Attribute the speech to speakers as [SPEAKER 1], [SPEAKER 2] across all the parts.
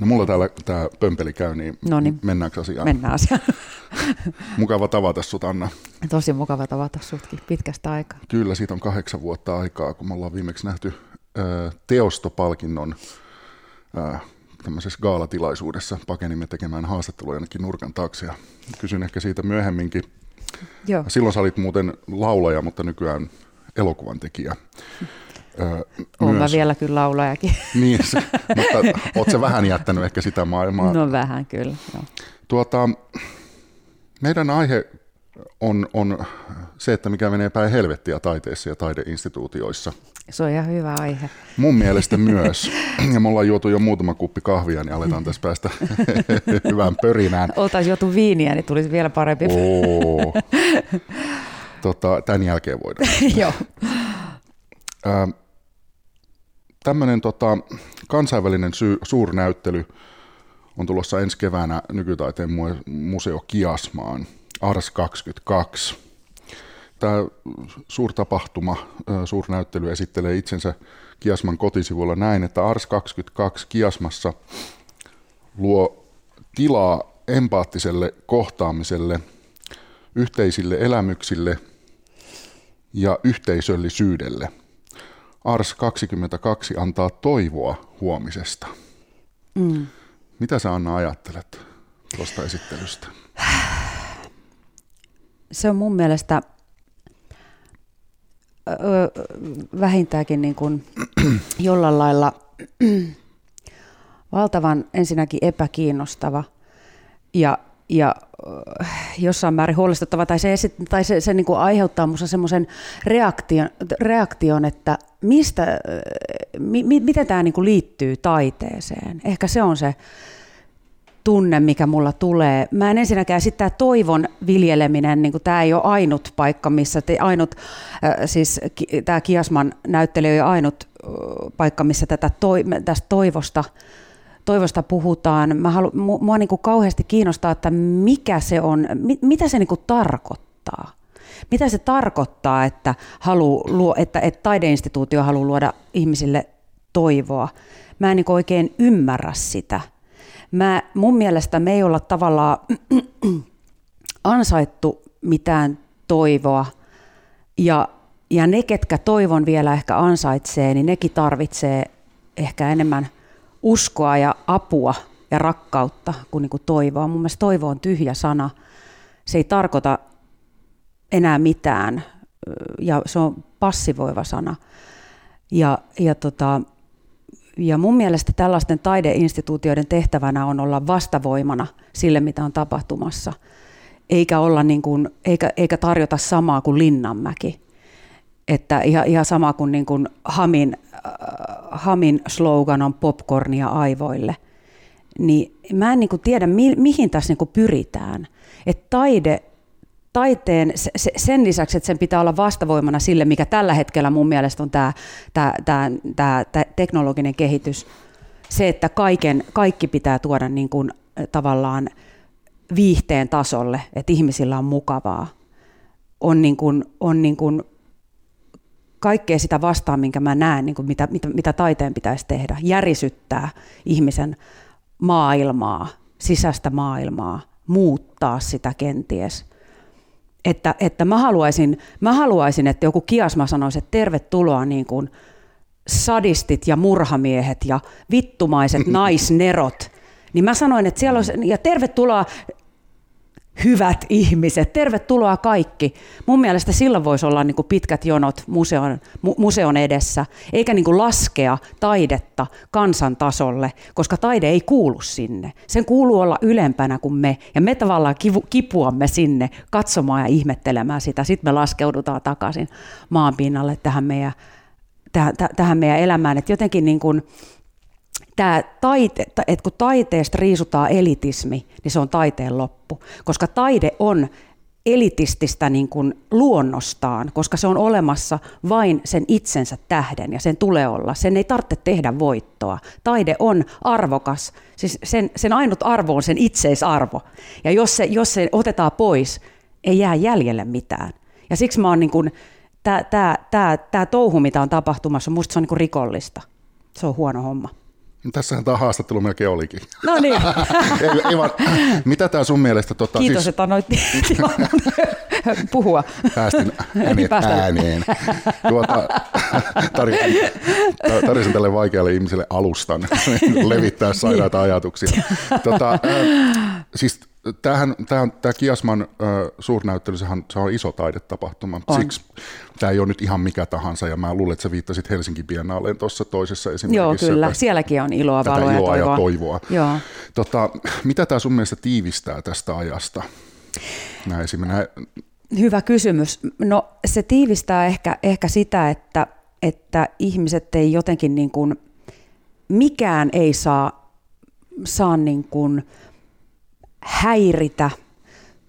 [SPEAKER 1] No mulla täällä tämä pömpeli käy, niin
[SPEAKER 2] Noniin.
[SPEAKER 1] mennäänkö asiaan?
[SPEAKER 2] Mennään asiaan.
[SPEAKER 1] Mukava tavata sut, Anna.
[SPEAKER 2] Tosi mukava tavata sutkin pitkästä aikaa.
[SPEAKER 1] Kyllä, siitä on kahdeksan vuotta aikaa, kun me ollaan viimeksi nähty ö, teostopalkinnon ö, tämmöisessä gaalatilaisuudessa. Pakenimme tekemään haastattelua jonnekin nurkan taakse ja kysyn ehkä siitä myöhemminkin.
[SPEAKER 2] Joo.
[SPEAKER 1] Silloin sä olit muuten laulaja, mutta nykyään elokuvan tekijä. Ö,
[SPEAKER 2] Olen mä vielä kyllä laulajakin.
[SPEAKER 1] Niin, se, mutta oot sä vähän jättänyt ehkä sitä maailmaa.
[SPEAKER 2] No vähän kyllä, joo.
[SPEAKER 1] Tuota, meidän aihe on, on se, että mikä menee päin helvettiä taiteessa ja taideinstituutioissa.
[SPEAKER 2] Se on ihan hyvä aihe.
[SPEAKER 1] Mun mielestä myös. Ja me ollaan juotu jo muutama kuppi kahvia, niin aletaan tässä päästä hyvään pörinään.
[SPEAKER 2] Oltaisiin joutu viiniä, niin tulisi vielä parempi.
[SPEAKER 1] Oo. Tota, tämän jälkeen voidaan.
[SPEAKER 2] Joo.
[SPEAKER 1] Tämmöinen tota, kansainvälinen sy- suurnäyttely on tulossa ensi keväänä nykytaiteen museo Kiasmaan, Ars 22. Tämä suurtapahtuma, suurnäyttely esittelee itsensä Kiasman kotisivuilla näin, että Ars 22 Kiasmassa luo tilaa empaattiselle kohtaamiselle, yhteisille elämyksille ja yhteisöllisyydelle. Ars 22 antaa toivoa huomisesta. Mm. Mitä sä Anna ajattelet tuosta esittelystä?
[SPEAKER 2] Se on mun mielestä vähintäänkin niin kuin jollain lailla valtavan ensinnäkin epäkiinnostava ja, ja jossain määrin huolestuttava, tai se, tai se, se niin kuin aiheuttaa minusta semmoisen reaktion, reaktion, että mistä, mi, miten tämä niin kuin liittyy taiteeseen. Ehkä se on se tunne, mikä mulla tulee. Mä en ensinnäkään sitten tämä toivon viljeleminen, niin tämä ei ole ainut paikka, missä te, ainut, äh, siis tämä Kiasman näyttely ei ole ainut äh, paikka, missä tätä toi, tästä toivosta, toivosta puhutaan. Mä halu, mua niin kuin kauheasti kiinnostaa, että mikä se on, mit, mitä se niin kuin tarkoittaa. Mitä se tarkoittaa, että, halu, luo, että, että taideinstituutio haluaa luoda ihmisille toivoa? Mä en niin oikein ymmärrä sitä Mä, mun mielestä me ei olla tavallaan ansaittu mitään toivoa. Ja, ja ne, ketkä toivon vielä ehkä ansaitsee, niin nekin tarvitsee ehkä enemmän uskoa ja apua ja rakkautta kuin, niin kuin toivoa. Mun mielestä toivo on tyhjä sana. Se ei tarkoita enää mitään ja se on passivoiva sana. Ja, ja tota, ja mun mielestä tällaisten taideinstituutioiden tehtävänä on olla vastavoimana sille, mitä on tapahtumassa, eikä, olla niin kuin, eikä, eikä tarjota samaa kuin Linnanmäki. Että ihan, ihan sama kuin, niin kuin Hamin, äh, Hamin slogan on popcornia aivoille. Niin mä en niin kuin tiedä, mi, mihin tässä niin kuin pyritään. Että taide taiteen sen lisäksi, että sen pitää olla vastavoimana sille, mikä tällä hetkellä mun mielestä on tämä, tämä, tämä, tämä, tämä teknologinen kehitys, se, että kaiken, kaikki pitää tuoda niin kuin, tavallaan viihteen tasolle, että ihmisillä on mukavaa, on, niin kuin, on niin kuin kaikkea sitä vastaan, minkä mä näen, niin kuin mitä, mitä, mitä taiteen pitäisi tehdä, järisyttää ihmisen maailmaa, sisäistä maailmaa, muuttaa sitä kenties – että, että mä, haluaisin, mä haluaisin, että joku kiasma sanoisi, että tervetuloa niin kuin sadistit ja murhamiehet ja vittumaiset naisnerot. Niin mä sanoin, että siellä olisi, ja tervetuloa hyvät ihmiset, tervetuloa kaikki. Mun mielestä silloin voisi olla niin kuin pitkät jonot museon, mu- museon edessä, eikä niin kuin laskea taidetta kansantasolle, koska taide ei kuulu sinne. Sen kuuluu olla ylempänä kuin me, ja me tavallaan kivu, kipuamme sinne katsomaan ja ihmettelemään sitä. Sitten me laskeudutaan takaisin maanpinnalle tähän meidän, tähän, tähän meidän elämään. Et jotenkin niin kuin, tämä taite, että kun taiteesta riisutaan elitismi, niin se on taiteen loppu. Koska taide on elitististä niin kuin luonnostaan, koska se on olemassa vain sen itsensä tähden ja sen tulee olla. Sen ei tarvitse tehdä voittoa. Taide on arvokas, siis sen, sen ainut arvo on sen itseisarvo. Ja jos se, jos se otetaan pois, ei jää jäljelle mitään. Ja siksi mä oon niin kuin, tämä touhu, mitä on tapahtumassa, musta se on niin kuin rikollista. Se on huono homma.
[SPEAKER 1] Tässähän tämä haastattelu melkein olikin.
[SPEAKER 2] No niin.
[SPEAKER 1] ei, ei vaan, mitä tämä sun mielestä... Tota,
[SPEAKER 2] Kiitos, siis, että annoit puhua.
[SPEAKER 1] Päästin äänet ääneen. Tuota, tarjosin tälle vaikealle ihmiselle alustan levittää sairaita ajatuksia. Tota, äh, siis tämähän, tämä, tämä Kiasman äh, suurnäyttely, sehän, se on iso taidetapahtuma. On. Siksi tämä ei ole nyt ihan mikä tahansa, ja mä luulen, että sä viittasit Helsinki Biennaaleen tuossa toisessa esimerkissä.
[SPEAKER 2] Joo, kyllä. Että Sielläkin on iloa, valoa
[SPEAKER 1] iloa
[SPEAKER 2] ja
[SPEAKER 1] toivoa. Ja toivoa. Joo. Tota, mitä tämä sun mielestä tiivistää tästä ajasta? Nämä
[SPEAKER 2] Hyvä kysymys. No se tiivistää ehkä, ehkä sitä, että, että ihmiset ei jotenkin niin kuin, mikään ei saa, saa niin kuin häiritä,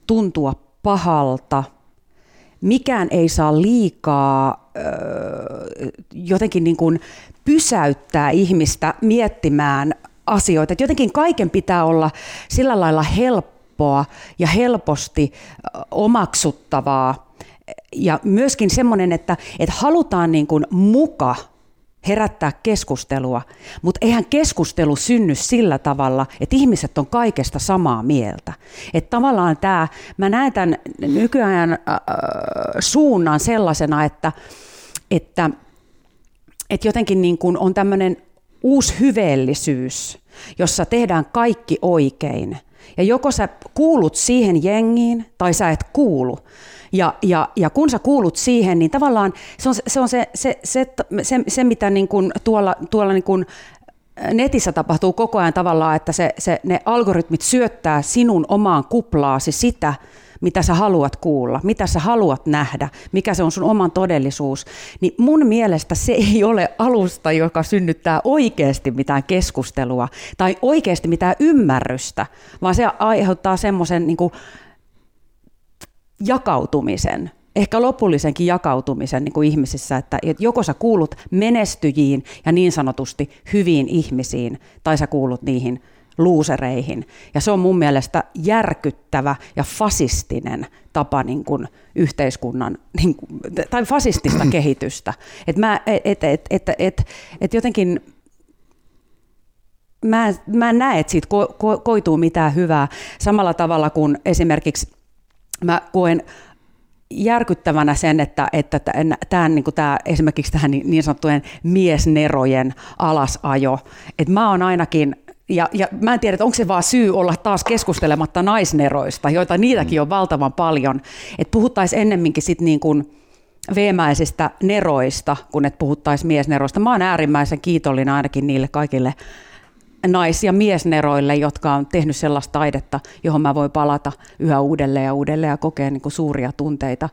[SPEAKER 2] tuntua pahalta, mikään ei saa liikaa jotenkin niin kuin pysäyttää ihmistä miettimään asioita. Et jotenkin kaiken pitää olla sillä lailla helppoa ja helposti omaksuttavaa. Ja myöskin semmoinen, että, että halutaan niin kuin muka herättää keskustelua, mutta eihän keskustelu synny sillä tavalla, että ihmiset on kaikesta samaa mieltä. Että tavallaan tämä, mä näen tämän nykyajan äh, suunnan sellaisena, että, että, että jotenkin niin kuin on tämmöinen uusi hyveellisyys, jossa tehdään kaikki oikein. Ja joko sä kuulut siihen jengiin tai sä et kuulu. Ja, ja, ja kun sä kuulut siihen, niin tavallaan se on se, on se, se, se, se, se mitä niin kuin tuolla, tuolla niin kuin netissä tapahtuu koko ajan tavallaan, että se, se, ne algoritmit syöttää sinun omaan kuplaasi sitä, mitä sä haluat kuulla, mitä sä haluat nähdä, mikä se on sun oman todellisuus, niin mun mielestä se ei ole alusta, joka synnyttää oikeasti mitään keskustelua tai oikeasti mitään ymmärrystä, vaan se aiheuttaa semmoisen niin jakautumisen, ehkä lopullisenkin jakautumisen niin kuin ihmisissä, että joko sä kuulut menestyjiin ja niin sanotusti hyviin ihmisiin, tai sä kuulut niihin luusereihin. Ja se on mun mielestä järkyttävä ja fasistinen tapa niin kuin yhteiskunnan, niin kuin, tai fasistista kehitystä. Et mä, et, et, et, et, et jotenkin mä, mä en näe, että siitä ko, ko, koituu mitään hyvää. Samalla tavalla kuin esimerkiksi mä koen järkyttävänä sen, että, että tämän, niin tämä, esimerkiksi tähän niin, niin sanottujen miesnerojen alasajo, että mä oon ainakin ja, ja mä en tiedä, että onko se vaan syy olla taas keskustelematta naisneroista, joita niitäkin on valtavan paljon. Että puhuttaisiin ennemminkin sitten niin kuin veemäisistä neroista, kun et puhuttaisiin miesneroista. Mä oon äärimmäisen kiitollinen ainakin niille kaikille nais- ja miesneroille, jotka on tehnyt sellaista taidetta, johon mä voin palata yhä uudelleen ja uudelleen ja kokea niin kuin suuria tunteita.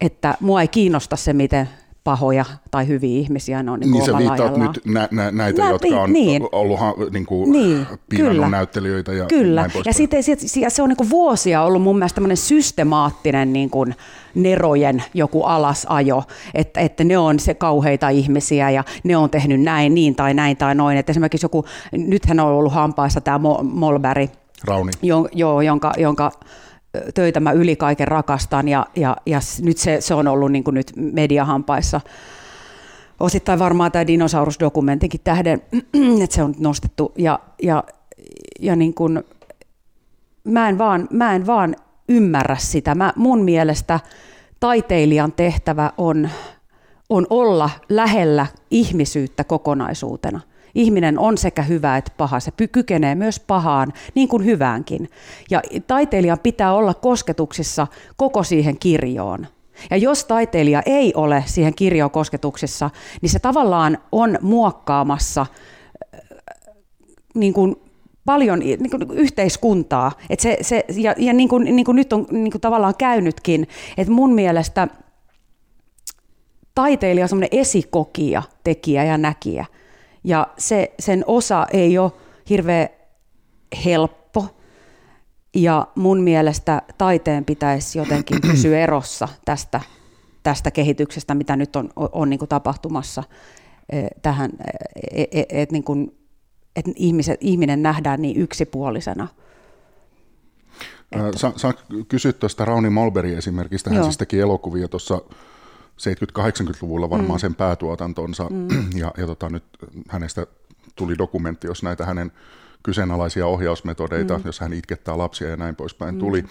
[SPEAKER 2] Että mua ei kiinnosta se, miten pahoja tai hyviä ihmisiä ne on niin,
[SPEAKER 1] niin sä viittaat nyt nä, nä, näitä, nä, jotka on niin. ollut niin kuin, niin, kyllä. näyttelijöitä ja
[SPEAKER 2] Kyllä, näin ja sitten sit, se on niin kuin vuosia ollut mun mielestä tämmöinen systemaattinen niin kuin nerojen joku alasajo, että, että ne on se kauheita ihmisiä ja ne on tehnyt näin, niin tai näin tai noin. Että esimerkiksi joku, nythän on ollut hampaissa tämä Molberry,
[SPEAKER 1] Rauni.
[SPEAKER 2] Jo, joo, jonka, jonka töitä mä yli kaiken rakastan ja, ja, ja nyt se, se on ollut niin kuin nyt mediahampaissa osittain varmaan tämä dinosaurusdokumentinkin tähden, että se on nostettu ja, ja, ja niin kuin, mä, en vaan, mä en vaan ymmärrä sitä. Mä, mun mielestä taiteilijan tehtävä on, on olla lähellä ihmisyyttä kokonaisuutena. Ihminen on sekä hyvä että paha. Se kykenee myös pahaan, niin kuin hyväänkin. Ja taiteilijan pitää olla kosketuksissa koko siihen kirjoon. Ja jos taiteilija ei ole siihen kirjoon kosketuksissa, niin se tavallaan on muokkaamassa äh, niin kuin paljon niin kuin yhteiskuntaa. Et se, se, ja ja niin, kuin, niin kuin nyt on niin kuin tavallaan käynytkin, että mun mielestä taiteilija on semmoinen esikokija, tekijä ja näkijä. Ja se, sen osa ei ole hirveän helppo. Ja mun mielestä taiteen pitäisi jotenkin pysyä erossa tästä, tästä kehityksestä, mitä nyt on, on, on niin kuin tapahtumassa eh, tähän, että et, et, niin kuin, et ihmiset, ihminen nähdään niin yksipuolisena.
[SPEAKER 1] Sä, sä kysyt tuosta Rauni Molberg esimerkiksi, hän siis teki elokuvia tuossa 70-80-luvulla varmaan mm. sen päätuotantonsa, mm. ja, ja tota, nyt hänestä tuli dokumentti, jos näitä hänen kyseenalaisia ohjausmetodeita, mm. jos hän itkettää lapsia ja näin poispäin mm. tuli.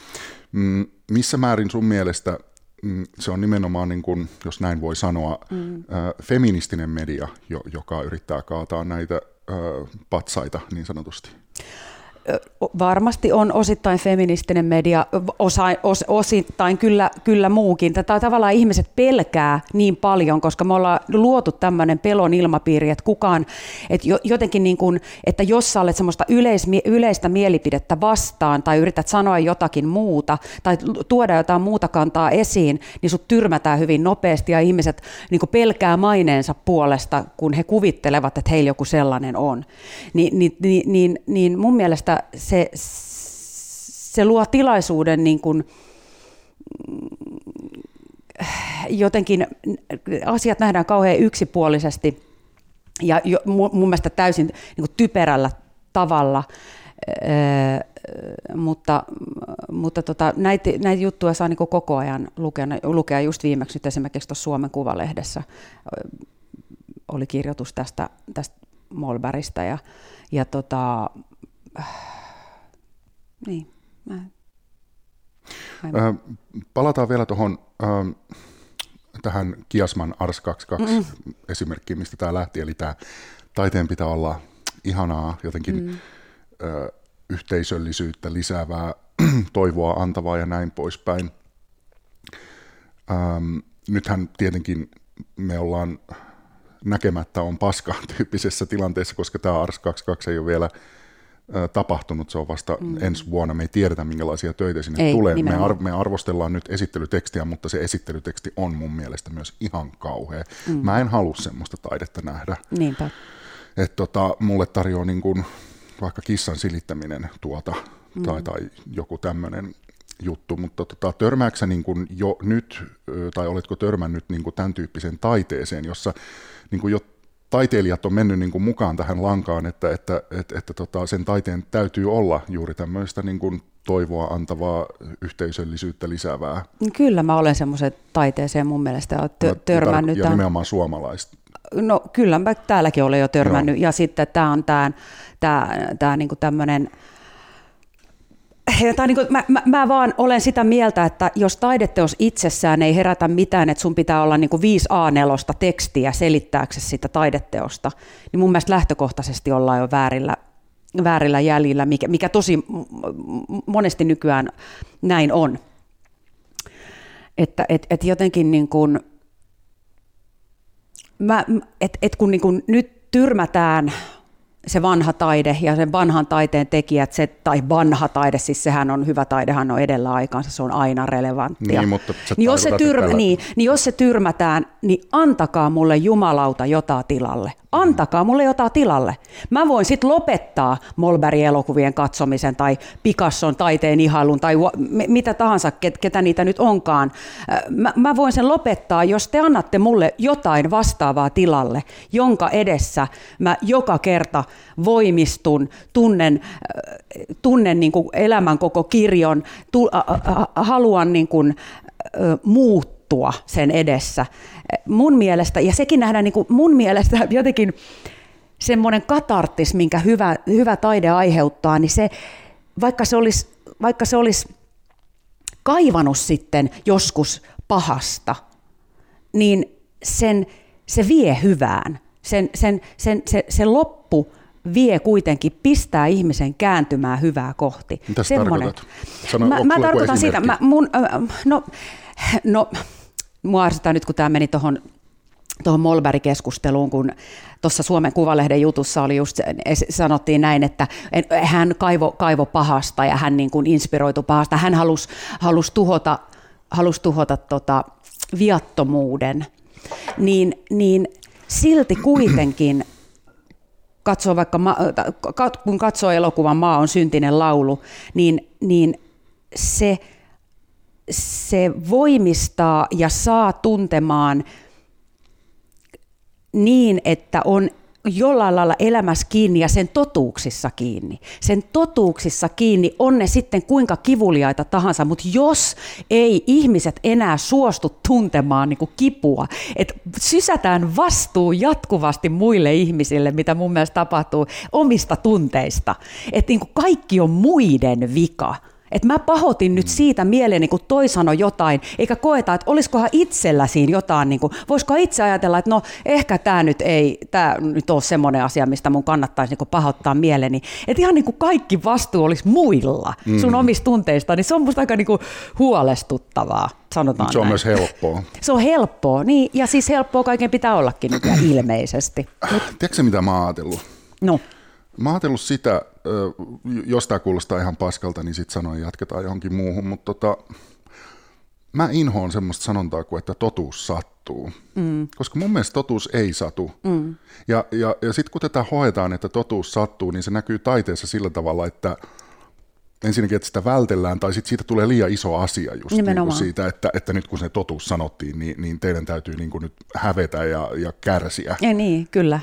[SPEAKER 1] Mm, missä määrin sun mielestä mm, se on nimenomaan, niin kuin, jos näin voi sanoa, mm. äh, feministinen media, jo, joka yrittää kaataa näitä äh, patsaita niin sanotusti?
[SPEAKER 2] Varmasti on osittain feministinen media, osa, os, osittain kyllä, kyllä muukin. Tätä tavallaan ihmiset pelkää niin paljon, koska me ollaan luotu tämmöinen pelon ilmapiiri, että kukaan, että jotenkin niin kuin, että jos sä olet semmoista yleis, yleistä mielipidettä vastaan tai yrität sanoa jotakin muuta tai tuoda jotain muuta kantaa esiin, niin sut tyrmätään hyvin nopeasti ja ihmiset niin kuin pelkää maineensa puolesta, kun he kuvittelevat, että heillä joku sellainen on. Ni, niin, niin, niin, niin mun mielestä että se, se luo tilaisuuden niin kuin, jotenkin asiat nähdään kauhean yksipuolisesti ja jo, mun mielestä täysin niin kuin typerällä tavalla, öö, mutta, mutta tota, näitä, näitä juttuja saa niin koko ajan lukea, lukea. Just viimeksi nyt esimerkiksi tuossa Suomen Kuvalehdessä oli kirjoitus tästä, tästä Molberista ja, ja tota, niin, mä...
[SPEAKER 1] Äh, palataan vielä tuohon äh, tähän Kiasman Ars 22 mm. esimerkkiin, mistä tämä lähti, eli tämä taiteen pitää olla ihanaa, jotenkin mm. äh, yhteisöllisyyttä lisäävää, toivoa antavaa ja näin poispäin. Ähm, nythän tietenkin me ollaan näkemättä on paska tyyppisessä tilanteessa, koska tämä Ars 22 ei ole vielä tapahtunut, se on vasta mm. ensi vuonna, me ei tiedetä minkälaisia töitä sinne ei, tulee. Me, ar- me arvostellaan nyt esittelytekstiä, mutta se esittelyteksti on mun mielestä myös ihan kauhea. Mm. Mä en halua semmoista taidetta nähdä.
[SPEAKER 2] Niinpä.
[SPEAKER 1] Et tota, mulle tarjoaa niin kun, vaikka kissan silittäminen tuota, mm. tai, tai joku tämmöinen juttu, mutta tota, törmääksä niin kun jo nyt, tai oletko törmännyt niin kun tämän tyyppiseen taiteeseen, jossa niin kun jo taiteilijat on mennyt niin kuin mukaan tähän lankaan, että, että, että, että tota, sen taiteen täytyy olla juuri tämmöistä niin kuin toivoa antavaa, yhteisöllisyyttä lisäävää.
[SPEAKER 2] Kyllä mä olen semmoisen taiteeseen mun mielestä tö- törmännyt.
[SPEAKER 1] Ja nimenomaan suomalaista.
[SPEAKER 2] No kyllä mä täälläkin olen jo törmännyt. Joo. Ja sitten tämä on tämä, tämä, tämä niin tämmöinen tai niin kuin, mä, mä, mä vaan olen sitä mieltä, että jos taideteos itsessään ei herätä mitään, että sun pitää olla niin kuin 5 A4 tekstiä selittääksesi sitä taideteosta, niin mun mielestä lähtökohtaisesti ollaan jo väärillä, väärillä jäljillä, mikä, mikä tosi monesti nykyään näin on. Että et, et jotenkin niin kuin, mä, et, et kun niin kuin nyt tyrmätään se vanha taide ja sen vanhan taiteen tekijät, se, tai vanha taide, siis sehän on, hyvä taidehan on edellä aikaansa, se on aina relevanttia.
[SPEAKER 1] Niin, mutta
[SPEAKER 2] niin jos, se tyrmä, niin, niin jos se tyrmätään, niin antakaa mulle jumalauta jotain tilalle antakaa mulle jotain tilalle. Mä voin sitten lopettaa Molberg-elokuvien katsomisen tai Picasson taiteen ihailun tai mitä tahansa, ketä niitä nyt onkaan. Mä, mä voin sen lopettaa, jos te annatte mulle jotain vastaavaa tilalle, jonka edessä mä joka kerta voimistun, tunnen, tunnen niin kuin elämän koko kirjon, tu, haluan niin kuin, muuttua sen edessä mun mielestä, ja sekin nähdään niin kuin mun mielestä jotenkin semmoinen katarttis, minkä hyvä, hyvä taide aiheuttaa, niin se, vaikka se olisi, vaikka se olisi kaivannut sitten joskus pahasta, niin sen, se vie hyvään. Sen, sen, sen, se, se loppu vie kuitenkin, pistää ihmisen kääntymään hyvää kohti.
[SPEAKER 1] Mitä tarkoitat?
[SPEAKER 2] Sano, mä, mä tarkoitan sitä, mä, mun, no, no mua arvostaa nyt, kun tämä meni tuohon tuohon Molberg-keskusteluun, kun tuossa Suomen Kuvalehden jutussa oli just, sanottiin näin, että hän kaivo, kaivo pahasta ja hän niin kuin inspiroitu pahasta. Hän halusi, halusi tuhota, halusi tuhota tota viattomuuden. Niin, niin silti kuitenkin katsoo vaikka, kun katsoo elokuvan Maa on syntinen laulu, niin, niin se – se voimistaa ja saa tuntemaan niin, että on jollain lailla elämässä kiinni ja sen totuuksissa kiinni. Sen totuuksissa kiinni on ne sitten kuinka kivuliaita tahansa, mutta jos ei ihmiset enää suostu tuntemaan niin kuin kipua, että sysätään vastuu jatkuvasti muille ihmisille, mitä mun mielestä tapahtuu omista tunteista, että niin kuin kaikki on muiden vika – että mä pahoitin nyt siitä mieleeni, kun toi sanoi jotain, eikä koeta, että olisikohan itsellä siinä jotain, niin kuin, voisiko itse ajatella, että no ehkä tämä nyt ei, tämä nyt ole semmoinen asia, mistä mun kannattaisi niin pahoittaa mieleni. Että ihan niin kuin kaikki vastuu olisi muilla sun mm. omista tunteista, niin se on musta aika niin kuin huolestuttavaa, sanotaan
[SPEAKER 1] Se on
[SPEAKER 2] näin.
[SPEAKER 1] myös helppoa.
[SPEAKER 2] Se on helppoa, niin, ja siis helppoa kaiken pitää ollakin ilmeisesti.
[SPEAKER 1] Tiedätkö mitä mä oon ajatellut?
[SPEAKER 2] No.
[SPEAKER 1] Mä oon ajatellut sitä, jos tämä kuulostaa ihan paskalta, niin sitten sanoin jatketaan johonkin muuhun, mutta tota, mä inhoon semmoista sanontaa kuin, että totuus sattuu. Mm. Koska mun mielestä totuus ei satu. Mm. Ja, ja, ja sitten kun tätä hoetaan, että totuus sattuu, niin se näkyy taiteessa sillä tavalla, että ensinnäkin, että sitä vältellään, tai sitten siitä tulee liian iso asia just niin kuin siitä, että, että nyt kun se totuus sanottiin, niin, niin teidän täytyy niin kuin nyt hävetä ja, ja kärsiä.
[SPEAKER 2] Ja niin, kyllä.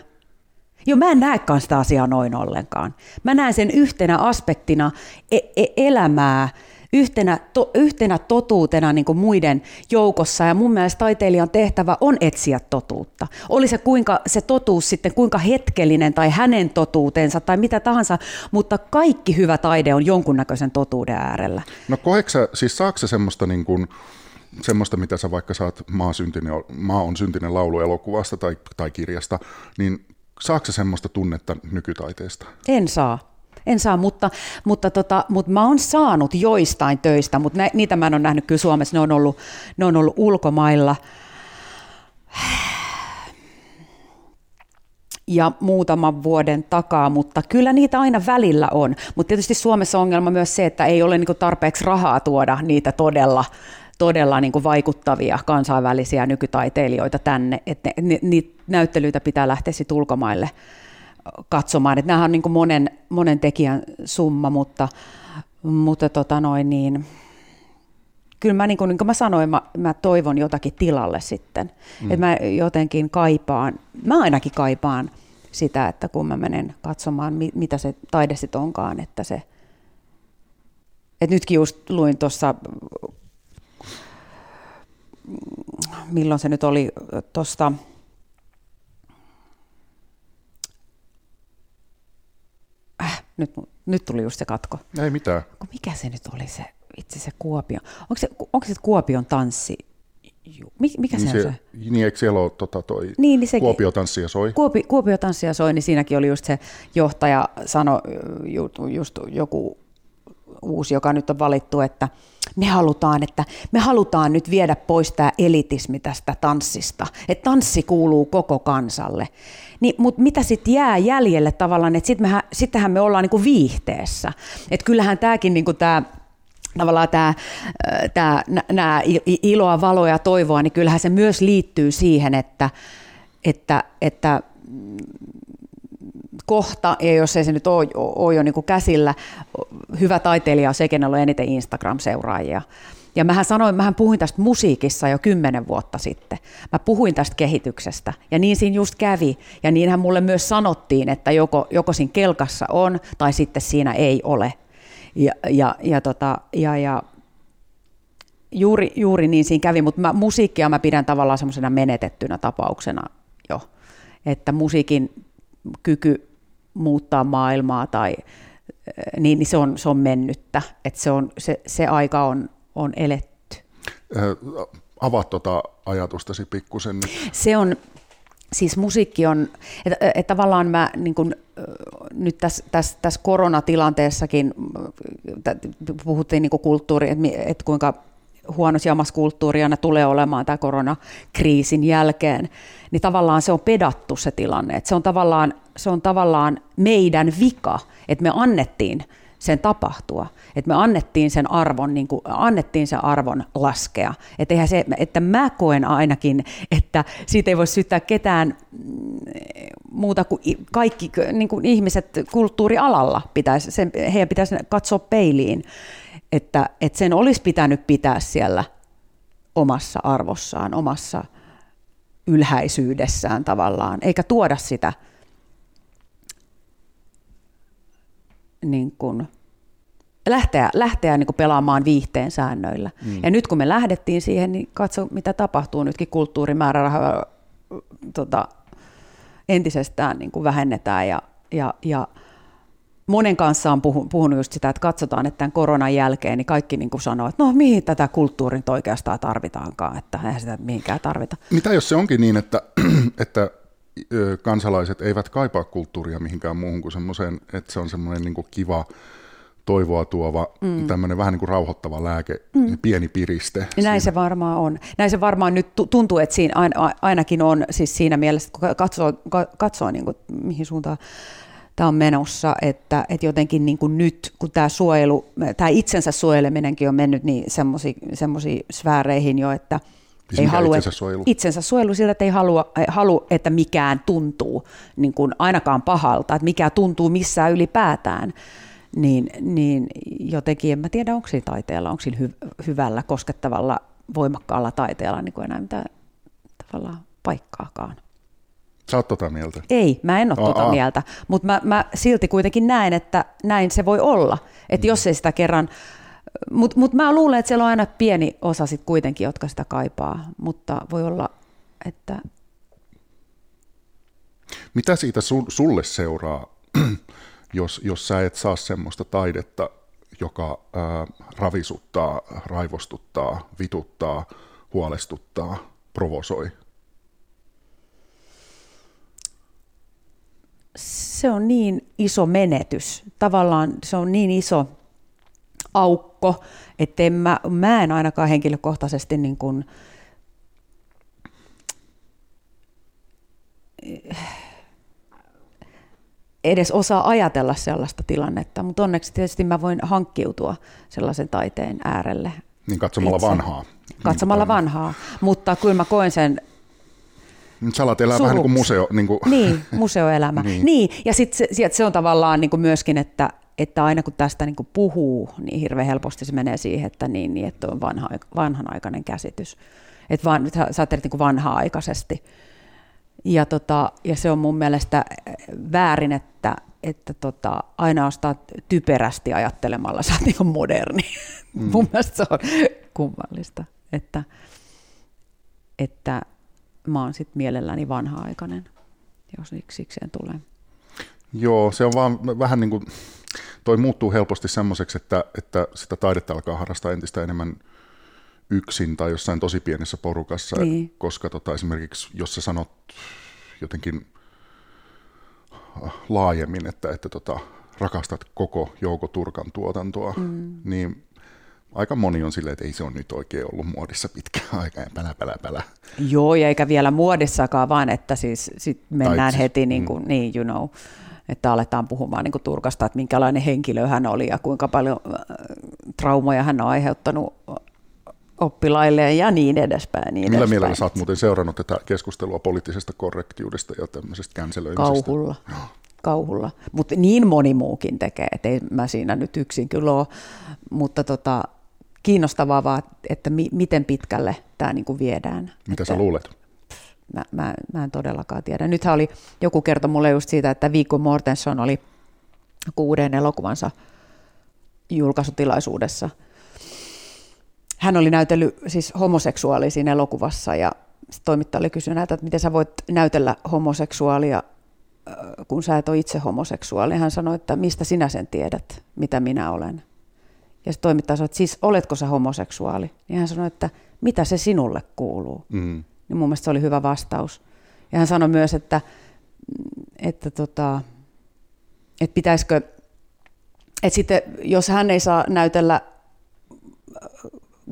[SPEAKER 2] Joo, mä en näekään sitä asiaa noin ollenkaan. Mä näen sen yhtenä aspektina e- e- elämää, yhtenä, to, yhtenä totuutena niin kuin muiden joukossa. Ja mun mielestä taiteilijan tehtävä on etsiä totuutta. Oli se kuinka se totuus sitten kuinka hetkellinen tai hänen totuutensa tai mitä tahansa, mutta kaikki hyvä taide on jonkunnäköisen totuuden äärellä.
[SPEAKER 1] No koeksä, siis saako semmoista niin kuin, semmoista, mitä sä vaikka saat maa, syntinen, maa on syntinen laulu elokuvasta tai, tai kirjasta, niin Saako semmoista tunnetta nykytaiteesta?
[SPEAKER 2] En saa. En saa, mutta, mutta, tota, mutta mä oon saanut joistain töistä, mutta nä, niitä mä en ole nähnyt kyllä Suomessa, ne on ollut, ne on ollut ulkomailla. ja muutaman vuoden takaa, mutta kyllä niitä aina välillä on. Mutta tietysti Suomessa on ongelma myös se, että ei ole niinku tarpeeksi rahaa tuoda niitä todella todella niin kuin vaikuttavia kansainvälisiä nykytaiteilijoita tänne, että ne, niitä näyttelyitä pitää lähteä sitten ulkomaille katsomaan. Että nämähän on niin kuin monen, monen tekijän summa, mutta, mutta tota noin niin, kyllä mä, niin kuin, niin kuin mä sanoin, mä, mä toivon jotakin tilalle sitten. Mm. Että mä jotenkin kaipaan, mä ainakin kaipaan sitä, että kun mä menen katsomaan, mitä se taide sitten onkaan, että se, että nytkin just luin tuossa milloin se nyt oli tuosta, äh, nyt, nyt tuli just se katko.
[SPEAKER 1] Ei mitään.
[SPEAKER 2] Mikä se nyt oli se, itse se Kuopio? Onko se, onko se Kuopion tanssi? Mikä niin se, se on se?
[SPEAKER 1] Niin, eikö siellä ole tota, toi niin, niin sekin, Kuopio tanssia soi?
[SPEAKER 2] Kuopi, Kuopio tanssia soi, niin siinäkin oli just se johtaja sano just joku uusi, joka nyt on valittu, että me halutaan, että me halutaan nyt viedä pois tämä elitismi tästä tanssista, että tanssi kuuluu koko kansalle. Niin, Mutta mitä sitten jää jäljelle tavallaan, että sit sittenhän me ollaan niinku viihteessä. Että kyllähän tämäkin niinku tämä tavallaan tämä, tämä, nämä iloa, valoa ja toivoa, niin kyllähän se myös liittyy siihen, että, että, että kohta, ja jos ei se nyt ole, ole jo niin kuin käsillä, hyvä taiteilija on se, kenellä on eniten Instagram-seuraajia. Ja mähän sanoin, mähän puhuin tästä musiikissa jo kymmenen vuotta sitten. Mä puhuin tästä kehityksestä ja niin siinä just kävi. Ja niinhän mulle myös sanottiin, että joko, joko siinä kelkassa on tai sitten siinä ei ole. Ja, ja, ja, tota, ja, ja juuri, juuri niin siinä kävi, mutta mä, musiikkia mä pidän tavallaan semmoisena menetettynä tapauksena jo. Että musiikin kyky muuttaa maailmaa tai eh, niin, niin se, on, se on mennyttä, että se, on, se, se aika on, on eletty.
[SPEAKER 1] Äh, avaa tuota ajatustasi pikkusen nyt.
[SPEAKER 2] Se on, siis musiikki on, että et tavallaan mä niin kun, nyt tässä, tässä, tässä koronatilanteessakin, puhuttiin niin kulttuuri, että et kuinka huono jamassa kulttuuri aina tulee olemaan tämä koronakriisin jälkeen, niin tavallaan se on pedattu se tilanne. Että se, on tavallaan, se on tavallaan meidän vika, että me annettiin sen tapahtua. Että me annettiin sen arvon, niin kuin, annettiin sen arvon laskea. Että, se, että mä koen ainakin, että siitä ei voi syyttää ketään mm, muuta kuin kaikki niin kuin ihmiset kulttuurialalla. Pitäisi, sen, heidän pitäisi katsoa peiliin että, että sen olisi pitänyt pitää siellä omassa arvossaan, omassa ylhäisyydessään tavallaan, eikä tuoda sitä niin kuin, lähteä, lähteä niin kuin pelaamaan viihteen säännöillä. Mm. Ja nyt kun me lähdettiin siihen, niin katso mitä tapahtuu. Nytkin kulttuurimäärärahoja tota, entisestään niin kuin vähennetään ja, ja, ja monen kanssa on puhunut just sitä, että katsotaan, että tämän koronan jälkeen niin kaikki niin kuin sanoo, että no mihin tätä kulttuurin oikeastaan tarvitaankaan, että eihän sitä mihinkään tarvita.
[SPEAKER 1] Mitä jos se onkin niin, että, että kansalaiset eivät kaipaa kulttuuria mihinkään muuhun kuin semmoiseen, että se on semmoinen niin kiva, toivoa tuova, mm. tämmöinen vähän niin kuin rauhoittava lääke, mm. pieni piriste.
[SPEAKER 2] Näin siinä. se varmaan on. Näin se varmaan nyt tuntuu, että siinä ainakin on siis siinä mielessä, kun katsoo, katsoo niin kuin, mihin suuntaan tämä on menossa, että, että jotenkin niin kuin nyt, kun tämä suojelu, tämä itsensä suojeleminenkin on mennyt niin semmoisiin sfääreihin jo, että
[SPEAKER 1] siis ei halua, itsensä suojelu?
[SPEAKER 2] Itsensä suojelu sillä, että ei halua, halua että mikään tuntuu niin kuin ainakaan pahalta, että mikä tuntuu missään ylipäätään, niin, niin jotenkin, en mä tiedä, onko siinä taiteella, onko siinä hy, hyvällä, koskettavalla, voimakkaalla taiteella niin kuin enää mitään tavallaan paikkaakaan.
[SPEAKER 1] Sä oot tota mieltä?
[SPEAKER 2] Ei, mä en ole Aa, tota mieltä, mutta mä, mä silti kuitenkin näen, että näin se voi olla. Että mm. jos ei sitä kerran, mutta mut mä luulen, että siellä on aina pieni osa sit kuitenkin, jotka sitä kaipaa, mutta voi olla, että...
[SPEAKER 1] Mitä siitä su, sulle seuraa, jos, jos sä et saa semmoista taidetta, joka ää, ravisuttaa, raivostuttaa, vituttaa, huolestuttaa, provosoi?
[SPEAKER 2] se on niin iso menetys. Tavallaan se on niin iso aukko, että en mä, mä en ainakaan henkilökohtaisesti niin kuin, edes osaa ajatella sellaista tilannetta, mutta onneksi tietysti mä voin hankkiutua sellaisen taiteen äärelle.
[SPEAKER 1] Niin katsomalla itse. vanhaa.
[SPEAKER 2] Katsomalla niin, vanhaa, mutta kyllä mä koen sen
[SPEAKER 1] Salat elää Suruks. vähän niin kuin museo.
[SPEAKER 2] Niin, kuin. niin museoelämä. niin. niin. Ja sitten se, se on tavallaan niin kuin myöskin, että, että aina kun tästä niin kuin puhuu, niin hirveän helposti se menee siihen, että, niin, niin, että on vanha, vanhanaikainen käsitys. Että vaan, sä, sä ajattelet niin vanha-aikaisesti. Ja, tota, ja se on mun mielestä väärin, että, että tota, aina ostaa typerästi ajattelemalla, sä oot niin moderni. Mm. mun mielestä se on kummallista. Että, että mä oon sitten mielelläni vanha-aikainen, jos sikseen tulee.
[SPEAKER 1] Joo, se on vaan vähän niin kuin, toi muuttuu helposti semmoiseksi, että, että sitä taidetta alkaa harrastaa entistä enemmän yksin tai jossain tosi pienessä porukassa, niin. koska tota, esimerkiksi jos sä sanot jotenkin laajemmin, että, että tota, rakastat koko Jouko Turkan tuotantoa, mm. niin aika moni on silleen, että ei se ole nyt oikein ollut muodissa pitkään aikaa pälä, pälä, pälä.
[SPEAKER 2] Joo, ja eikä vielä muodissakaan, vaan että siis sit mennään siis, heti niin, kuin, mm. niin, you know, että aletaan puhumaan niin Turkasta, että minkälainen henkilö hän oli ja kuinka paljon äh, traumoja hän on aiheuttanut oppilaille ja niin edespäin. Niin
[SPEAKER 1] Millä
[SPEAKER 2] edespäin.
[SPEAKER 1] mielellä sä oot muuten seurannut tätä keskustelua poliittisesta korrektiudesta ja tämmöisestä känselöimisestä?
[SPEAKER 2] Kauhulla. Kauhulla. Mutta niin moni muukin tekee, että ei mä siinä nyt yksin kyllä ole. Mutta tota, kiinnostavaa vaan, että mi, miten pitkälle tämä niin kuin viedään.
[SPEAKER 1] Mitä
[SPEAKER 2] että,
[SPEAKER 1] sä luulet?
[SPEAKER 2] Mä, mä, mä en todellakaan tiedä. Nythän oli, joku kertoi mulle just siitä, että Viikko Mortenson oli kuuden elokuvansa julkaisutilaisuudessa. Hän oli näytellyt siis homoseksuaalia siinä elokuvassa ja toimittaja oli kysynyt että miten sä voit näytellä homoseksuaalia, kun sä et ole itse homoseksuaali. Hän sanoi, että mistä sinä sen tiedät, mitä minä olen. Ja se toimittaja sanoi, että siis oletko sä homoseksuaali? Niin hän sanoi, että mitä se sinulle kuuluu? Mm. Niin mun mielestä se oli hyvä vastaus. Ja hän sanoi myös, että, että, tota, että pitäisikö, että sitten jos hän ei saa näytellä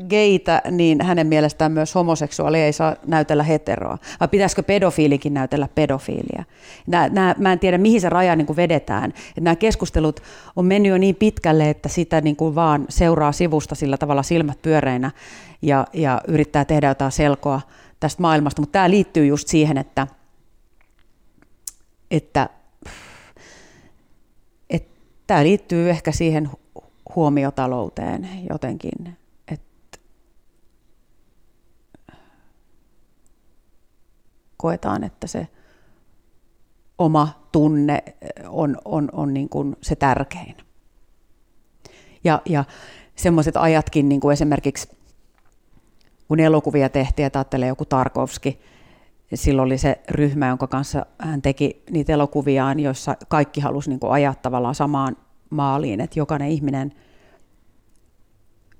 [SPEAKER 2] geitä, niin hänen mielestään myös homoseksuaali ei saa näytellä heteroa. Vai pitäisikö pedofiilikin näytellä pedofiilia? Nää, nää, mä en tiedä, mihin se raja niin kuin vedetään. Et nämä keskustelut on mennyt jo niin pitkälle, että sitä niin kuin vaan seuraa sivusta sillä tavalla silmät pyöreinä ja, ja yrittää tehdä jotain selkoa tästä maailmasta. Mutta tämä liittyy just siihen, että, että, että tämä liittyy ehkä siihen huomiotalouteen jotenkin koetaan, että se oma tunne on, on, on niin kuin se tärkein. Ja, ja semmoiset ajatkin, niin kuin esimerkiksi kun elokuvia tehtiin, että ajattelee joku Tarkovski, silloin oli se ryhmä, jonka kanssa hän teki niitä elokuviaan, joissa kaikki halusi niin ajaa tavallaan samaan maaliin, että jokainen ihminen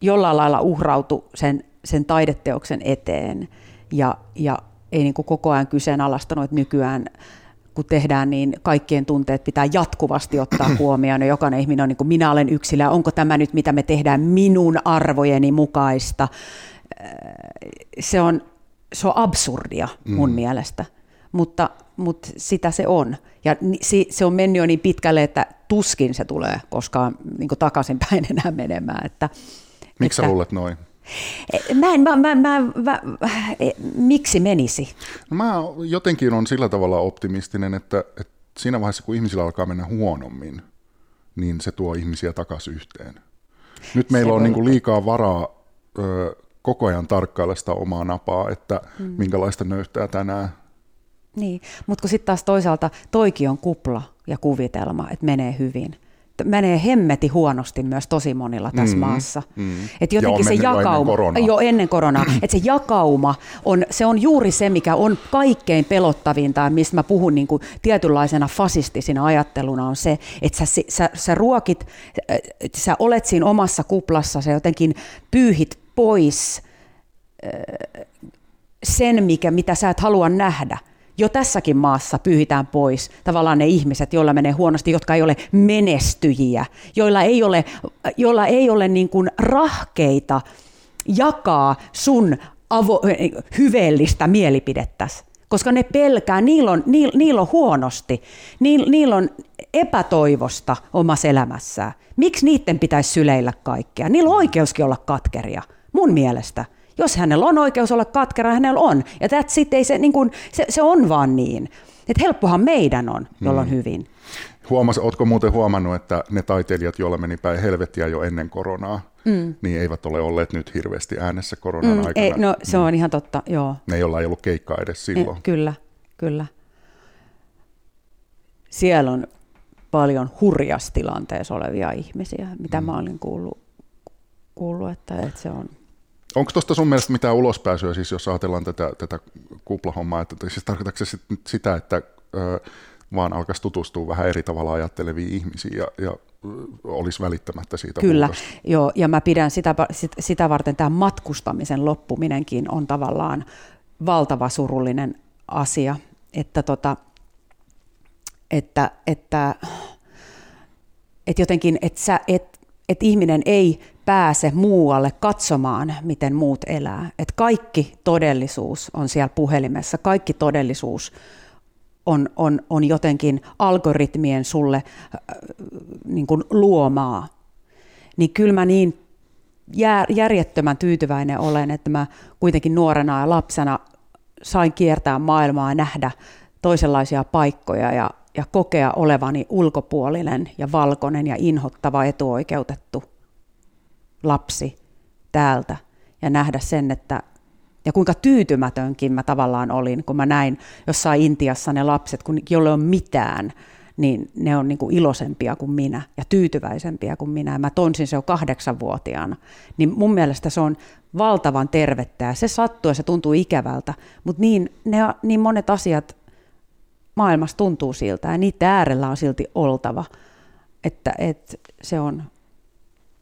[SPEAKER 2] jollain lailla uhrautui sen, sen taideteoksen eteen ja, ja ei niin kuin koko ajan kyseenalaistanut, että nykyään kun tehdään, niin kaikkien tunteet pitää jatkuvasti ottaa huomioon. Ja jokainen ihminen on niin kuin minä olen yksilö, onko tämä nyt mitä me tehdään minun arvojeni mukaista. Se on, se on absurdia mun mm. mielestä, mutta, mutta sitä se on. Ja se on mennyt jo niin pitkälle, että tuskin se tulee koskaan niin takaisinpäin enää menemään. Että,
[SPEAKER 1] Miksi sä luulet noin?
[SPEAKER 2] Mä en, mä, mä, mä, mä, e, miksi menisi?
[SPEAKER 1] No mä jotenkin on sillä tavalla optimistinen, että, että siinä vaiheessa kun ihmisillä alkaa mennä huonommin, niin se tuo ihmisiä takaisin yhteen. Nyt meillä se on niin kuin liikaa varaa ö, koko ajan tarkkailla sitä omaa napaa, että mm. minkälaista nöyhtää tänään.
[SPEAKER 2] Niin, mutta sitten taas toisaalta toikin on kupla ja kuvitelma, että menee hyvin menee hemmeti huonosti myös tosi monilla tässä mm, maassa. Mm. Et jotenkin se jakauma, ennen jo ennen koronaa, että se jakauma on, se on juuri se, mikä on kaikkein pelottavinta, mistä mä puhun niin kuin tietynlaisena fasistisina ajatteluna, on se, että sä, sä, sä ruokit, sä olet siinä omassa kuplassa, sä jotenkin pyyhit pois sen, mikä, mitä sä et halua nähdä jo tässäkin maassa pyyhitään pois tavallaan ne ihmiset, joilla menee huonosti, jotka ei ole menestyjiä, joilla ei ole, joilla ei ole niin kuin rahkeita jakaa sun avo, hyveellistä mielipidettäsi. Koska ne pelkää, niillä on, niillä, niillä on huonosti, niillä, niillä on epätoivosta omassa elämässään. Miksi niiden pitäisi syleillä kaikkea? Niillä on oikeuskin olla katkeria, mun mielestä. Jos hänellä on oikeus olla katkera, hänellä on. Ja that's it, ei se, niin kuin, se, se on vaan niin. Että helppohan meidän on, jolloin hmm. hyvin.
[SPEAKER 1] Huomas, ootko muuten huomannut, että ne taiteilijat, joilla meni päin helvettiä jo ennen koronaa, mm. niin eivät ole olleet nyt hirveästi äänessä koronan mm, aikana.
[SPEAKER 2] Ei, no se on mm. ihan totta, joo.
[SPEAKER 1] Ne, joilla ei ollut keikkaa edes silloin.
[SPEAKER 2] E, kyllä, kyllä. Siellä on paljon hurjassa tilanteessa olevia ihmisiä, mitä mm. mä olin kuullut, kuullut että, että se on
[SPEAKER 1] Onko tuosta sun mielestä mitään ulospääsyä, siis jos ajatellaan tätä, tätä kuplahommaa, että siis tarkoitatko se sitä, että ö, vaan alkaisi tutustua vähän eri tavalla ajatteleviin ihmisiin ja, ja olisi välittämättä siitä
[SPEAKER 2] Kyllä, joo, ja mä pidän sitä, sitä varten tämä matkustamisen loppuminenkin on tavallaan valtava surullinen asia, että, tota, että, että, että jotenkin, että, sä, et, että ihminen ei pääse muualle katsomaan, miten muut elää. Et kaikki todellisuus on siellä puhelimessa, kaikki todellisuus on, on, on jotenkin algoritmien sulle äh, niin kuin luomaa. Niin kyllä mä niin järjettömän tyytyväinen olen, että mä kuitenkin nuorena ja lapsena sain kiertää maailmaa ja nähdä toisenlaisia paikkoja ja, ja kokea olevani ulkopuolinen ja valkoinen ja inhottava etuoikeutettu lapsi täältä ja nähdä sen, että ja kuinka tyytymätönkin mä tavallaan olin, kun mä näin jossain Intiassa ne lapset, kun jolle on mitään, niin ne on niin kuin iloisempia kuin minä ja tyytyväisempiä kuin minä. Mä tonsin se jo kahdeksanvuotiaana. Niin mun mielestä se on valtavan tervettä ja se sattuu ja se tuntuu ikävältä, mutta niin, ne, niin monet asiat maailmassa tuntuu siltä ja niiden äärellä on silti oltava. Että, että se on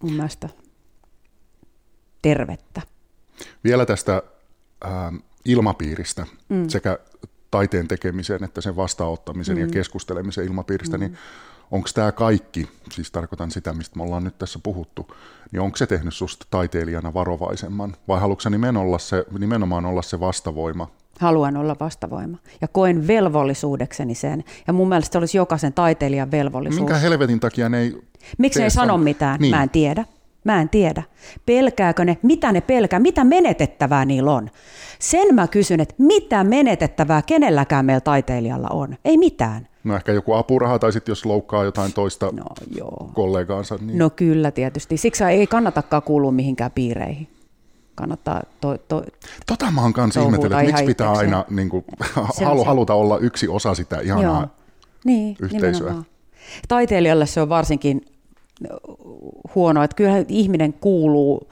[SPEAKER 2] mun mielestä tervettä.
[SPEAKER 1] Vielä tästä äh, ilmapiiristä mm. sekä taiteen tekemisen että sen vastaanottamisen mm. ja keskustelemisen ilmapiiristä, mm. niin onko tämä kaikki, siis tarkoitan sitä, mistä me ollaan nyt tässä puhuttu, niin onko se tehnyt susta taiteilijana varovaisemman vai haluatko nimenomaan olla se, nimenomaan olla se vastavoima
[SPEAKER 2] haluan olla vastavoima ja koen velvollisuudekseni sen. Ja mun mielestä se olisi jokaisen taiteilijan velvollisuus.
[SPEAKER 1] Minkä helvetin takia ne ei
[SPEAKER 2] Miksi ne ei sano mitään? Niin. Mä en tiedä. Mä en tiedä. Pelkääkö ne? Mitä ne pelkää? Mitä menetettävää niillä on? Sen mä kysyn, että mitä menetettävää kenelläkään meillä taiteilijalla on? Ei mitään.
[SPEAKER 1] No ehkä joku apuraha tai sitten jos loukkaa jotain toista no, joo. kollegaansa. Niin...
[SPEAKER 2] No kyllä tietysti. Siksi ei kannatakaan kuulua mihinkään piireihin. Kannattaa to, to,
[SPEAKER 1] Tota mä oon kanssa ihmetellyt, että miksi pitää aina niin kuin, halu, haluta olla yksi osa sitä ihanaa niin, yhteisöä. Nimenomaan.
[SPEAKER 2] Taiteilijalle se on varsinkin huono, että kyllähän ihminen kuuluu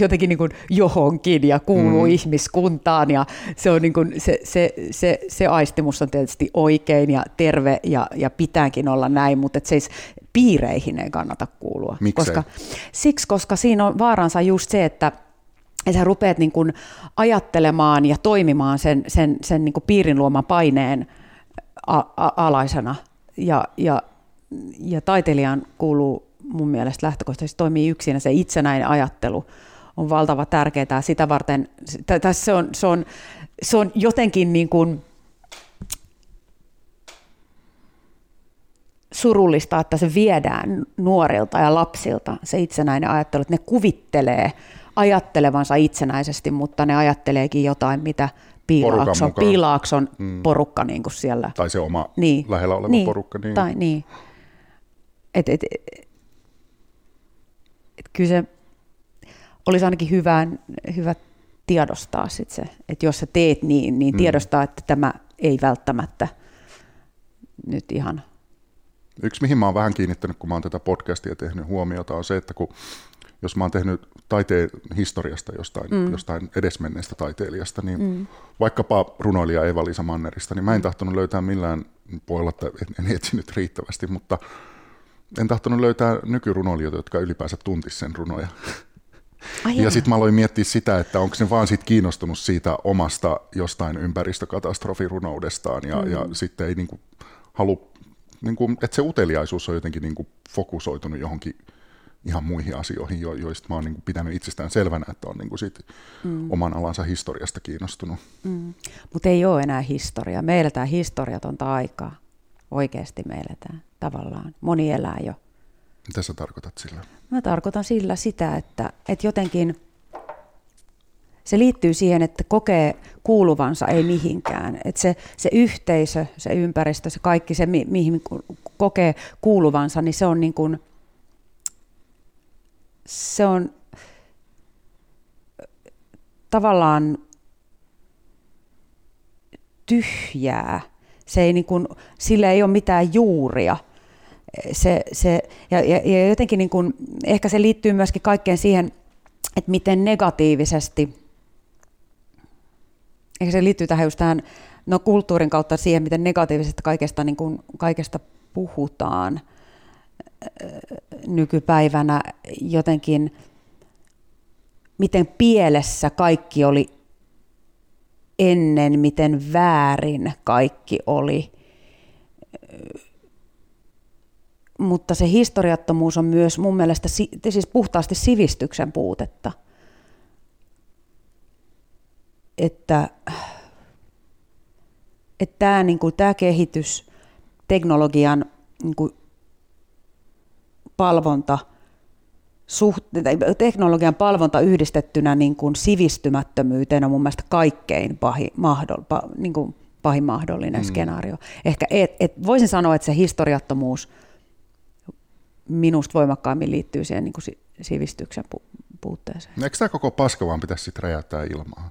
[SPEAKER 2] jotenkin niin kuin johonkin ja kuuluu mm. ihmiskuntaan ja se, on niin kuin, se, se, se, se aistimus on tietysti oikein ja terve ja, ja pitääkin olla näin, mutta et siis piireihin ei kannata kuulua. Koska, siksi, koska siinä on vaaransa just se, että ja sä rupeat niin kuin ajattelemaan ja toimimaan sen, sen, sen niin kuin piirin luoman paineen a, a, alaisena. Ja, ja, ja taiteilijan kuuluu mun mielestä lähtökohtaisesti toimii yksin se itsenäinen ajattelu on valtava tärkeää. Sitä varten, tässä se on, se on, se on jotenkin niin kuin surullista, että se viedään nuorilta ja lapsilta, se itsenäinen ajattelu, että ne kuvittelee ajattelevansa itsenäisesti, mutta ne ajatteleekin jotain, mitä Piilaakson, Piilaakson mm. porukka niin kuin siellä.
[SPEAKER 1] Tai se oma niin. lähellä oleva niin. porukka. Niin.
[SPEAKER 2] Tai, niin. Et, et, et kyllä se olisi ainakin hyvä, hyvä tiedostaa sit se, että jos sä teet niin, niin mm. tiedostaa, että tämä ei välttämättä nyt ihan...
[SPEAKER 1] Yksi, mihin mä oon vähän kiinnittänyt, kun mä oon tätä podcastia tehnyt huomiota, on se, että kun jos mä oon tehnyt taiteen historiasta jostain, mm. jostain edesmenneestä taiteilijasta, niin mm. vaikkapa runoilija Eva-Liisa Mannerista, niin mä en tahtonut löytää millään, voi olla, että en etsinyt riittävästi, mutta en tahtonut löytää nykyrunoilijoita, jotka ylipäänsä tuntis sen runoja. Ai ja sitten mä aloin miettiä sitä, että onko se vaan sit kiinnostunut siitä omasta jostain ympäristökatastrofirunoudestaan ja, mm. ja sitten ei niinku halu, niinku, että se uteliaisuus on jotenkin niinku fokusoitunut johonkin ihan muihin asioihin, jo, joista mä oon niin pitänyt itsestään selvänä, että on niin sit mm. oman alansa historiasta kiinnostunut. Mm.
[SPEAKER 2] Mutta ei ole enää historia. Me eletään historiatonta aikaa. Oikeasti me eletään tavallaan. Moni elää jo.
[SPEAKER 1] Mitä sä tarkoitat sillä?
[SPEAKER 2] Mä tarkoitan sillä sitä, että, että jotenkin se liittyy siihen, että kokee kuuluvansa ei mihinkään. Että se, se yhteisö, se ympäristö, se kaikki se, mi, mihin kokee kuuluvansa, niin se on niin kuin – se on tavallaan tyhjää. Se ei niin kuin, sillä ei ole mitään juuria. Se, se, ja, ja, ja jotenkin niin kuin, ehkä se liittyy myöskin kaikkeen siihen, että miten negatiivisesti, ehkä se liittyy tähän just tähän no, kulttuurin kautta siihen, miten negatiivisesti kaikesta, niin kuin, kaikesta puhutaan – nykypäivänä jotenkin, miten pielessä kaikki oli ennen, miten väärin kaikki oli. Mutta se historiattomuus on myös mun mielestä siis puhtaasti sivistyksen puutetta. Että, että tämä, kuin, tämä kehitys teknologian niin kuin palvonta, suht, teknologian palvonta yhdistettynä niin kuin sivistymättömyyteen on mun mielestä kaikkein pahin, mahdoll, pa, niin kuin pahin mahdollinen mm. skenaario. Ehkä et, et, voisin sanoa, että se historiattomuus minusta voimakkaammin liittyy siihen niin kuin sivistyksen pu, puutteeseen.
[SPEAKER 1] Eikö tämä koko paska vaan pitäisi sitten räjäyttää ilmaa?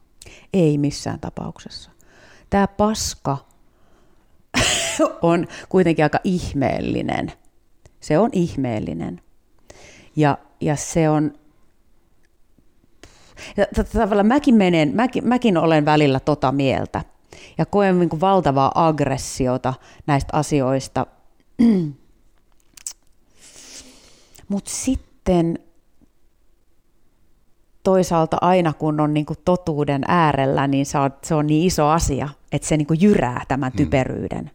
[SPEAKER 2] Ei missään tapauksessa. Tämä paska on kuitenkin aika ihmeellinen – se on ihmeellinen. Ja, ja se on, ja tavallaan mäkin, menen, mäkin, mäkin olen välillä tota mieltä ja koen niin kuin valtavaa aggressiota näistä asioista. Mutta sitten toisaalta aina kun on niin kuin totuuden äärellä, niin se on, se on niin iso asia, että se niin kuin jyrää tämän mm. typeryyden. Mm.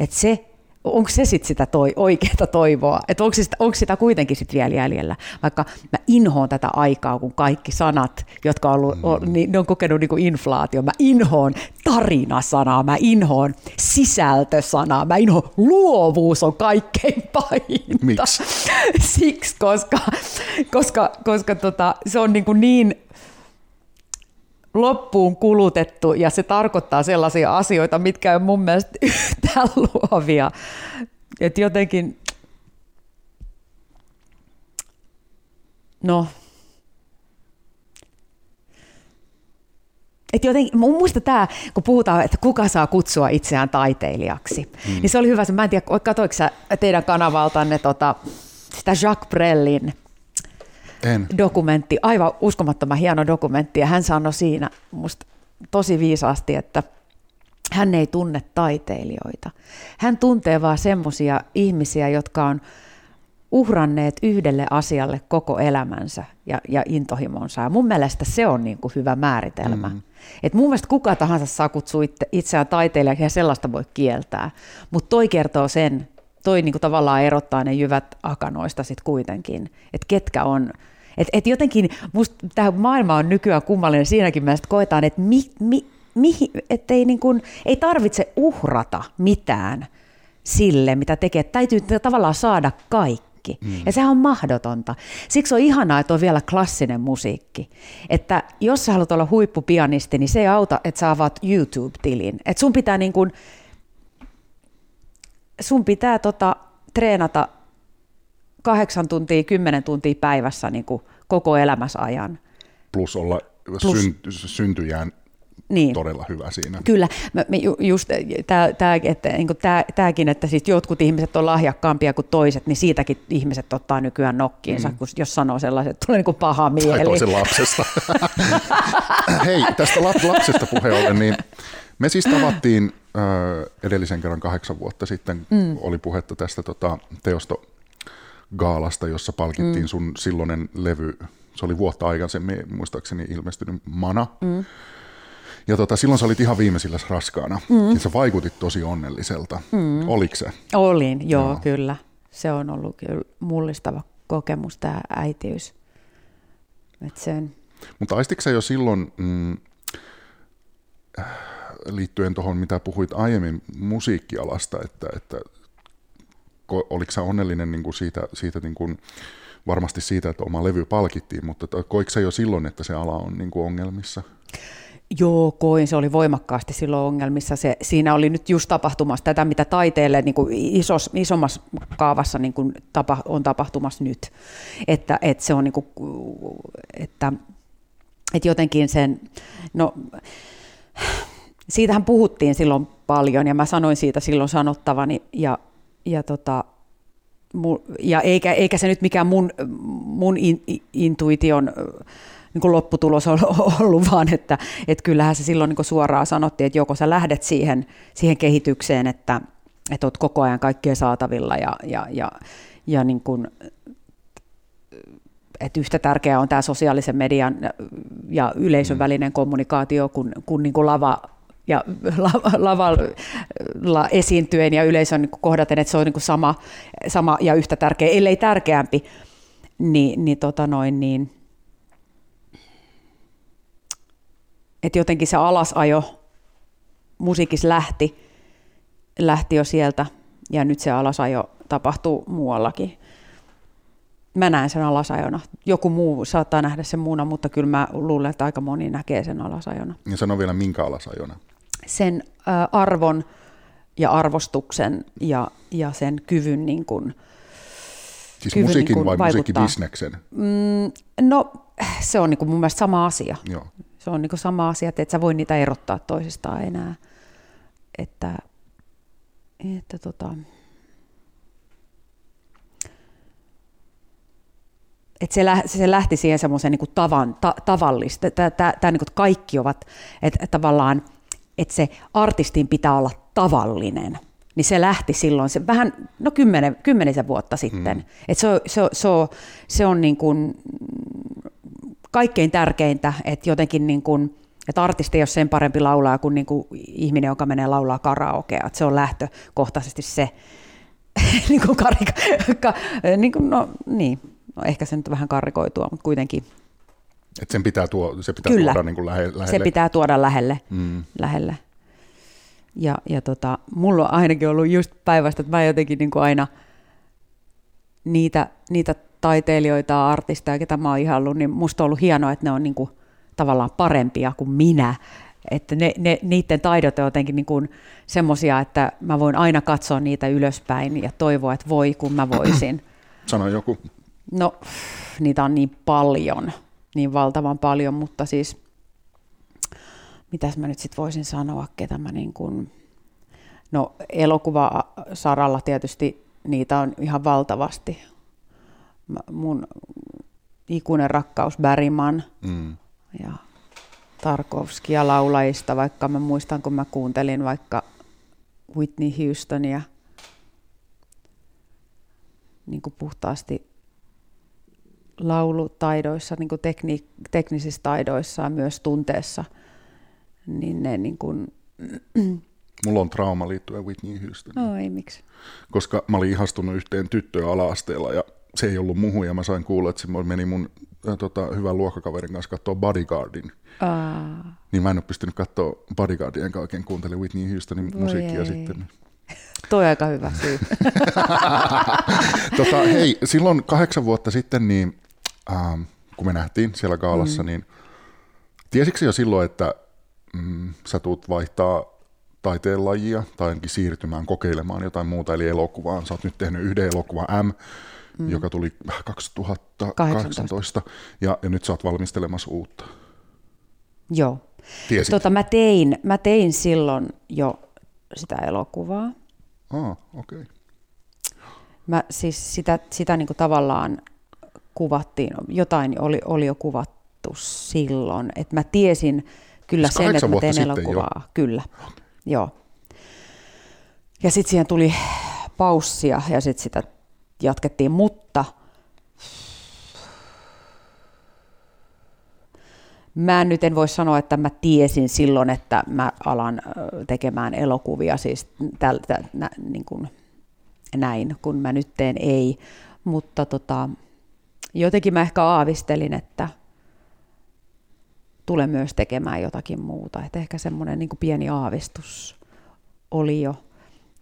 [SPEAKER 2] Että se onko se sitten sitä toi, oikeaa toivoa, että onko sitä, onko sitä kuitenkin sitten vielä jäljellä, vaikka mä inhoon tätä aikaa, kun kaikki sanat, jotka on ollut, mm. on, niin, ne on kokenut niin kuin inflaatio, mä inhoon tarinasanaa, mä inhoon sisältösanaa, mä inhoon luovuus on kaikkein pahinta.
[SPEAKER 1] Miksi?
[SPEAKER 2] Siksi, koska, koska, koska tota, se on niin, kuin niin loppuun kulutettu ja se tarkoittaa sellaisia asioita, mitkä on mun mielestä yhtään luovia. Että jotenkin, no, Et jotenkin, mun muista tämä, kun puhutaan, että kuka saa kutsua itseään taiteilijaksi, mm. niin se oli hyvä. Mä en tiedä, katsoiko teidän kanavaltanne tota, sitä Jacques Brellin
[SPEAKER 1] En.
[SPEAKER 2] dokumentti, aivan uskomattoman hieno dokumentti, ja hän sanoi siinä musta tosi viisaasti, että hän ei tunne taiteilijoita. Hän tuntee vaan semmoisia ihmisiä, jotka on uhranneet yhdelle asialle koko elämänsä ja, ja intohimonsa. Ja mun mielestä se on niin kuin hyvä määritelmä. Mm. Et mun mielestä kuka tahansa saa kutsua itse, itseään taiteilijaksi ja sellaista voi kieltää. Mutta toi kertoo sen, toi niin kuin tavallaan erottaa ne jyvät akanoista sitten kuitenkin, että ketkä on et, et jotenkin musta tämä maailma on nykyään kummallinen siinäkin mielessä, koetaan, että mi, mi, mihin, et ei, niin kuin, ei tarvitse uhrata mitään sille, mitä tekee. Täytyy tavallaan saada kaikki. Mm. Ja sehän on mahdotonta. Siksi on ihanaa, että on vielä klassinen musiikki. Että jos sä haluat olla huippupianisti, niin se ei auta, että sä avaat YouTube-tilin. Että sun pitää, niin kuin, sun pitää tota, treenata kahdeksan tuntia, kymmenen tuntia päivässä niin kuin koko elämässä ajan.
[SPEAKER 1] Plus olla Plus, synty, syntyjään niin. todella hyvä siinä.
[SPEAKER 2] Kyllä, mä, mä just tää, tää, että, niin tää, tääkin, että siis jotkut ihmiset on lahjakkaampia kuin toiset, niin siitäkin ihmiset ottaa nykyään nokkiinsa, mm. kun jos sanoo sellaiset, että tulee niin kuin paha mieli. Tai
[SPEAKER 1] toisen lapsesta. Hei, tästä lapsesta puheen ollen, niin me siis tavattiin äh, edellisen kerran kahdeksan vuotta sitten, mm. oli puhetta tästä tota, teosto gaalasta, jossa palkittiin mm. sun silloinen levy, se oli vuotta aikaisemmin muistaakseni ilmestynyt Mana. Mm. Ja tota, silloin sä olit ihan viimeisillä raskaana. Mm. Ja sä vaikutit tosi onnelliselta. Mm. Oliko se?
[SPEAKER 2] Olin, joo, joo, kyllä. Se on ollut kyllä mullistava kokemus, tämä äitiys. Et sen...
[SPEAKER 1] Mutta aistitko sä jo silloin, mm, liittyen tuohon, mitä puhuit aiemmin musiikkialasta, että, että oliko sä onnellinen niin kuin siitä, siitä niin kuin, varmasti siitä, että oma levy palkittiin, mutta koiko sä jo silloin, että se ala on niin kuin ongelmissa?
[SPEAKER 2] Joo, koin. Se oli voimakkaasti silloin ongelmissa. Se, siinä oli nyt just tapahtumassa tätä, mitä taiteelle niin kuin isos, isommassa kaavassa niin kuin tapa, on tapahtumassa nyt. Että, että se on niin kuin, että, että jotenkin sen, no siitähän puhuttiin silloin paljon ja mä sanoin siitä silloin sanottavani ja ja, tota, ja eikä, eikä se nyt mikään mun, mun in, intuition niin kuin lopputulos on ollut, vaan että, että kyllähän se silloin niin suoraan sanottiin, että joko sä lähdet siihen, siihen kehitykseen, että, että oot koko ajan kaikkea saatavilla ja, ja, ja, ja niin kuin, että yhtä tärkeää on tämä sosiaalisen median ja yleisön mm. välinen kommunikaatio kuin, kuin, niin kuin lava, ja lavalla esiintyen ja yleisön niin kohdaten, että se on niin sama, sama ja yhtä tärkeä, ellei tärkeämpi, niin, niin, tota noin, niin että jotenkin se alasajo musiikissa lähti, lähti jo sieltä ja nyt se alasajo tapahtuu muuallakin. Mä näen sen alasajona. Joku muu saattaa nähdä sen muuna, mutta kyllä mä luulen, että aika moni näkee sen alasajona.
[SPEAKER 1] Ja sano vielä minkä alasajona?
[SPEAKER 2] Sen arvon ja arvostuksen ja, ja sen kyvyn niin kuin,
[SPEAKER 1] Siis kyvyn musiikin niin vai musiikkibisneksen?
[SPEAKER 2] Mm, no se on niin kuin mun mielestä sama asia. Joo. Se on niin kuin sama asia, että et sä voi niitä erottaa toisistaan enää. Että, että tota, että se, lä, se lähti siihen semmoiseen niin tavan, ta, tavallista. Tämä niin kaikki ovat, että tavallaan – että se artistin pitää olla tavallinen. Niin se lähti silloin, se vähän, no kymmenen, kymmenisen vuotta sitten. Mm. Et se, se, se, on, se on niin kuin kaikkein tärkeintä, että jotenkin niin kuin, että artisti ei ole sen parempi laulaa kuin, niin kuin ihminen, joka menee laulaa karaokea. Että se on lähtökohtaisesti se, niin kuin karika, ka, niin kuin, no, niin. No, ehkä se nyt vähän karikoitua, mutta kuitenkin
[SPEAKER 1] et sen pitää tuo, se pitää Kyllä. tuoda niin kuin lähe, lähelle.
[SPEAKER 2] se pitää tuoda lähelle. Mm. lähelle. Ja, ja tota, mulla on ainakin ollut just päivästä, että mä jotenkin niin kuin aina niitä, niitä taiteilijoita, artisteja, ketä mä oon ihannut, niin musta on ollut hienoa, että ne on niin kuin tavallaan parempia kuin minä. Että ne, ne, niiden taidot on jotenkin niin kuin semmosia, että mä voin aina katsoa niitä ylöspäin ja toivoa, että voi kun mä voisin.
[SPEAKER 1] Sano joku.
[SPEAKER 2] No, niitä on niin paljon niin valtavan paljon, mutta siis mitäs mä nyt sitten voisin sanoa, ketä mä niin kuin, no elokuva-saralla tietysti niitä on ihan valtavasti. mun ikuinen rakkaus Bergman
[SPEAKER 1] Mm.
[SPEAKER 2] ja Tarkovskia laulajista, vaikka mä muistan, kun mä kuuntelin vaikka Whitney Houstonia niin kuin puhtaasti laulutaidoissa, niin kuin tekni, teknisissä taidoissa ja myös tunteessa, niin ne niin kuin,
[SPEAKER 1] Mulla on trauma liittyen Whitney Houstoniin,
[SPEAKER 2] no ei miksi.
[SPEAKER 1] koska mä olin ihastunut yhteen tyttöön ala-asteella ja se ei ollut muhu ja mä sain kuulla, että se meni mun äh, tota, hyvän luokkakaverin kanssa katsoa Bodyguardin.
[SPEAKER 2] Aa,
[SPEAKER 1] Niin mä en ole pystynyt katsoa Bodyguardia, enkä oikein kuuntele Whitney Houstonin
[SPEAKER 2] Voi
[SPEAKER 1] musiikkia
[SPEAKER 2] ei.
[SPEAKER 1] sitten.
[SPEAKER 2] Toi on aika hyvä syy.
[SPEAKER 1] Tota, hei, silloin kahdeksan vuotta sitten, niin, ähm, kun me nähtiin siellä kaalassa, mm. niin tiesitkö jo silloin, että mm, sä tuut vaihtaa taiteen lajia tai ainakin siirtymään kokeilemaan jotain muuta, eli elokuvaan. Sä oot nyt tehnyt yhden elokuvan M, mm. joka tuli 2018, ja, ja nyt sä oot valmistelemassa uutta.
[SPEAKER 2] Joo.
[SPEAKER 1] Tiesit?
[SPEAKER 2] Tota, mä, tein, mä tein silloin jo sitä elokuvaa.
[SPEAKER 1] Ah, okei. Okay.
[SPEAKER 2] Mä siis sitä, sitä niin kuin tavallaan kuvattiin, jotain oli, oli jo kuvattu silloin, että mä tiesin kyllä
[SPEAKER 1] Siis
[SPEAKER 2] sen, että mä teen elokuvaa. Kyllä, joo. Ja sitten siihen tuli paussia ja sitten sitä jatkettiin, mutta Mä nyt en voi sanoa, että mä tiesin silloin, että mä alan tekemään elokuvia, siis tältä, nä, niin kuin näin, kun mä nyt teen ei. Mutta tota, jotenkin mä ehkä aavistelin, että tulen myös tekemään jotakin muuta. Et ehkä semmoinen niin pieni aavistus oli jo.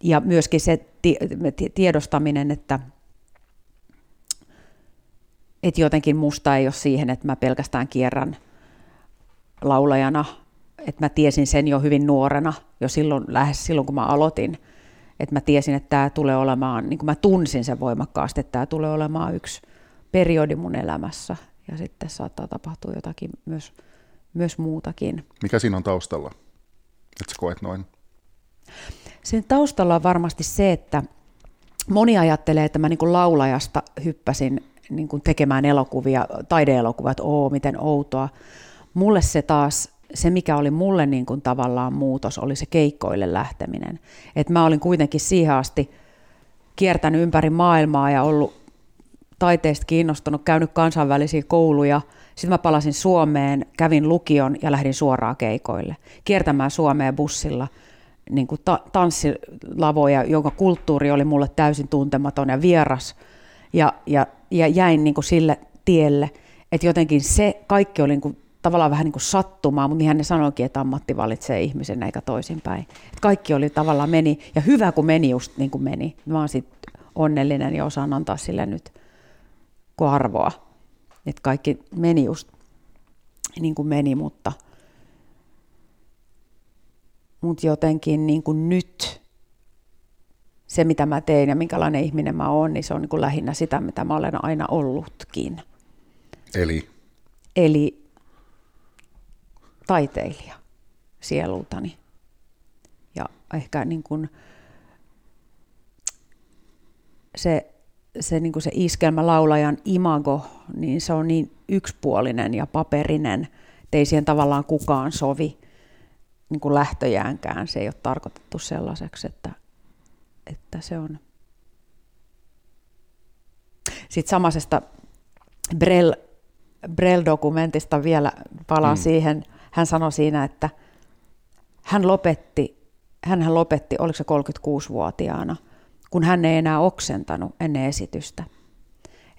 [SPEAKER 2] Ja myöskin se ti- ti- tiedostaminen, että, että jotenkin musta ei ole siihen, että mä pelkästään kierrän laulajana, että mä tiesin sen jo hyvin nuorena, jo silloin, lähes silloin kun mä aloitin, että mä tiesin, että tämä tulee olemaan, niin kuin mä tunsin sen voimakkaasti, että tämä tulee olemaan yksi periodi mun elämässä, ja sitten saattaa tapahtua jotakin myös, myös muutakin.
[SPEAKER 1] Mikä siinä on taustalla? Että sä koet noin?
[SPEAKER 2] Sen taustalla on varmasti se, että moni ajattelee, että mä niin laulajasta hyppäsin niin kuin tekemään elokuvia, taideelokuvia, että oo, miten outoa. Mulle se taas, se mikä oli mulle niin kuin tavallaan muutos, oli se keikkoille lähteminen. Et mä olin kuitenkin siihen asti kiertänyt ympäri maailmaa ja ollut taiteesta kiinnostunut, käynyt kansainvälisiä kouluja. Sitten mä palasin Suomeen, kävin lukion ja lähdin suoraan keikoille. Kiertämään Suomeen bussilla niin kuin ta- tanssilavoja, jonka kulttuuri oli mulle täysin tuntematon ja vieras. Ja, ja, ja jäin niin kuin sille tielle, että jotenkin se kaikki oli niin kuin tavallaan vähän niin kuin sattumaa, mutta niinhän ne sanoikin, että ammatti valitsee ihmisen eikä toisinpäin. Et kaikki oli tavallaan meni, ja hyvä kun meni just niin kuin meni. Mä oon sit onnellinen ja osaan antaa sille nyt arvoa. Että kaikki meni just niin kuin meni, mutta, mutta jotenkin niin kuin nyt se, mitä mä teen ja minkälainen ihminen mä oon, niin se on niin kuin lähinnä sitä, mitä mä olen aina ollutkin.
[SPEAKER 1] Eli
[SPEAKER 2] Eli taiteilija sielultani. Ja ehkä niin kuin se, se, niin kuin se iskelmälaulajan imago, niin se on niin yksipuolinen ja paperinen, että ei siihen tavallaan kukaan sovi niin kuin lähtöjäänkään. Se ei ole tarkoitettu sellaiseksi, että, että se on. Sitten samaisesta Brel, Brel-dokumentista vielä palaan mm. siihen. Hän sanoi siinä, että hän lopetti, hän lopetti, oliko se 36-vuotiaana, kun hän ei enää oksentanut ennen esitystä.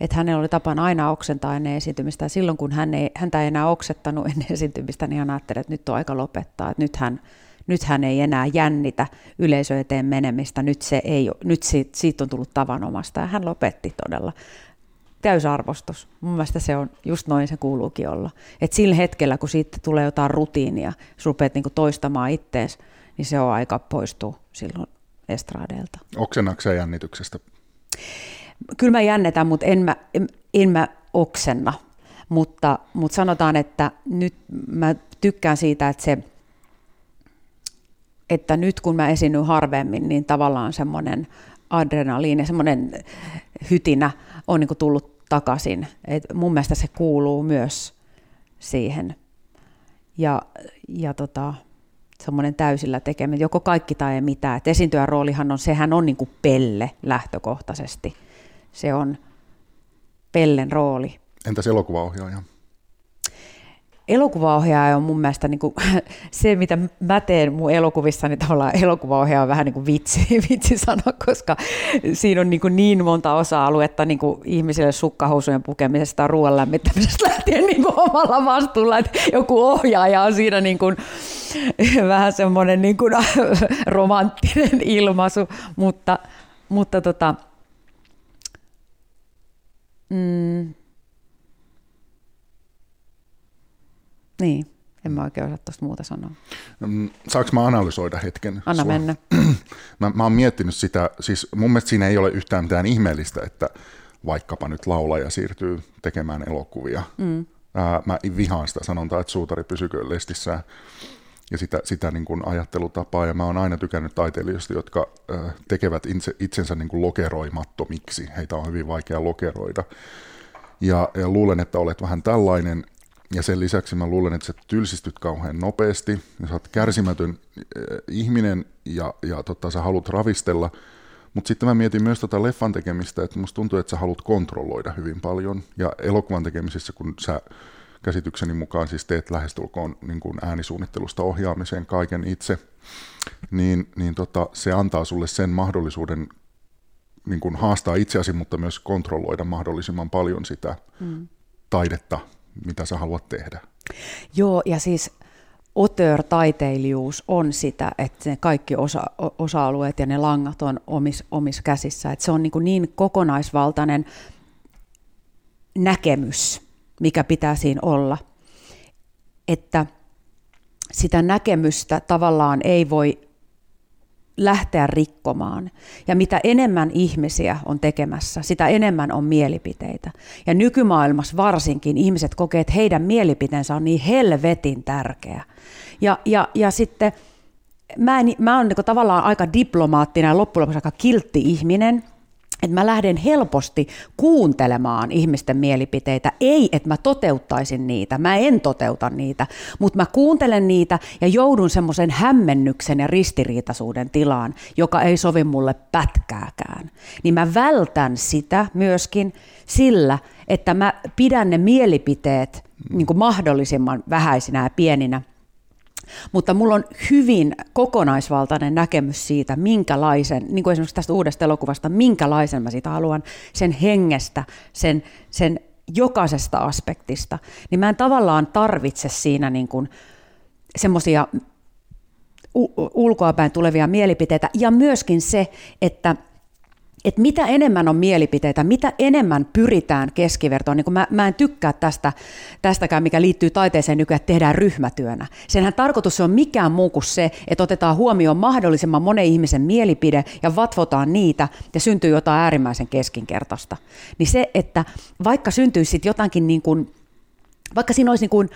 [SPEAKER 2] Että hänellä oli tapana aina oksentaa ennen esitymistä. Ja silloin kun hän ei, häntä ei enää oksettanut ennen esitymistä, niin hän ajatteli, että nyt on aika lopettaa. Että nyt hän, nyt hän ei enää jännitä yleisö eteen menemistä. Nyt, se ei, nyt siitä, siitä on tullut tavanomasta. Ja hän lopetti todella täysarvostus. Mun mielestä se on just noin se kuuluukin olla. Et sillä hetkellä, kun siitä tulee jotain rutiinia, jos rupeat niinku toistamaan ittees, niin se on aika poistuu silloin estradeelta.
[SPEAKER 1] Oksennaksa jännityksestä?
[SPEAKER 2] Kyllä mä jännetän, mutta en mä, en, en mä oksenna. Mutta, mutta sanotaan, että nyt mä tykkään siitä, että se, että nyt kun mä esiinnyn harvemmin, niin tavallaan semmoinen adrenaliini, semmoinen hytinä on niin tullut takaisin. Et mun mielestä se kuuluu myös siihen. Ja, ja tota, semmoinen täysillä tekeminen, joko kaikki tai ei mitään. Et esiintyjän roolihan on, sehän on niin kuin pelle lähtökohtaisesti. Se on pellen rooli.
[SPEAKER 1] Entäs elokuvaohjaaja?
[SPEAKER 2] Elokuvaohjaaja on mun mielestä niin kuin, se, mitä mä teen mun elokuvissa, niin tavallaan elokuvaohjaaja on vähän niin kuin vitsi, vitsi sanoa, koska siinä on niin, kuin niin monta osa-aluetta niin kuin ihmisille sukkahousujen pukemisesta, ruoan lämmittämisestä lähtien niin kuin omalla vastuulla, että joku ohjaaja on siinä niin kuin, vähän semmoinen niin kuin, romanttinen ilmaisu, mutta, mutta tota, mm, Niin, en mä oikein osaa tuosta muuta sanoa.
[SPEAKER 1] Mm, saanko mä analysoida hetken?
[SPEAKER 2] Anna sua? mennä.
[SPEAKER 1] mä, mä oon miettinyt sitä, siis mun mielestä siinä ei ole yhtään mitään ihmeellistä, että vaikkapa nyt laulaja siirtyy tekemään elokuvia. Mm. Ää, mä vihaan sitä sanontaa, että suutari pysykö lestissään ja sitä, sitä niin kuin ajattelutapaa. Ja mä oon aina tykännyt taiteilijoista, jotka äh, tekevät itse, itsensä niin kuin lokeroimattomiksi. Heitä on hyvin vaikea lokeroida. Ja, ja luulen, että olet vähän tällainen. Ja sen lisäksi mä luulen, että sä tylsistyt kauhean nopeasti, ja sä oot kärsimätön äh, ihminen, ja, ja tota, sä haluat ravistella. Mutta sitten mä mietin myös tota leffan tekemistä, että musta tuntuu, että sä haluat kontrolloida hyvin paljon. Ja elokuvan tekemisessä, kun sä käsitykseni mukaan siis teet lähestulkoon niin kuin äänisuunnittelusta ohjaamiseen kaiken itse, niin, niin tota, se antaa sulle sen mahdollisuuden niin kuin haastaa itseäsi, mutta myös kontrolloida mahdollisimman paljon sitä mm. taidetta, mitä sä haluat tehdä.
[SPEAKER 2] Joo, ja siis otör-taiteilijuus on sitä, että ne kaikki osa, osa-alueet ja ne langat on omissa omis käsissä. Että se on niin, niin kokonaisvaltainen näkemys, mikä pitää siinä olla, että sitä näkemystä tavallaan ei voi lähteä rikkomaan. Ja mitä enemmän ihmisiä on tekemässä, sitä enemmän on mielipiteitä. Ja nykymaailmassa varsinkin ihmiset kokee, että heidän mielipiteensä on niin helvetin tärkeä. Ja, ja, ja sitten mä, en, mä oon niin tavallaan aika diplomaattinen ja loppujen lopuksi aika kiltti ihminen – että mä lähden helposti kuuntelemaan ihmisten mielipiteitä. Ei, että mä toteuttaisin niitä, mä en toteuta niitä, mutta mä kuuntelen niitä ja joudun semmoisen hämmennyksen ja ristiriitaisuuden tilaan, joka ei sovi mulle pätkääkään. Niin mä vältän sitä myöskin sillä, että mä pidän ne mielipiteet niin kuin mahdollisimman vähäisinä ja pieninä – mutta mulla on hyvin kokonaisvaltainen näkemys siitä, minkälaisen, niin kuin esimerkiksi tästä uudesta elokuvasta, minkälaisen mä siitä haluan, sen hengestä, sen, sen jokaisesta aspektista, niin mä en tavallaan tarvitse siinä niin semmoisia ulkoapäin tulevia mielipiteitä. Ja myöskin se, että että mitä enemmän on mielipiteitä, mitä enemmän pyritään keskivertoon. Niin mä, mä en tykkää tästä, tästäkään, mikä liittyy taiteeseen nykyään, että tehdään ryhmätyönä. Senhän tarkoitus on mikään muu kuin se, että otetaan huomioon mahdollisimman monen ihmisen mielipide ja vatvotaan niitä ja syntyy jotain äärimmäisen keskinkertaista. Niin se, että vaikka syntyisi sitten niin kuin, vaikka siinä olisi niin kuin,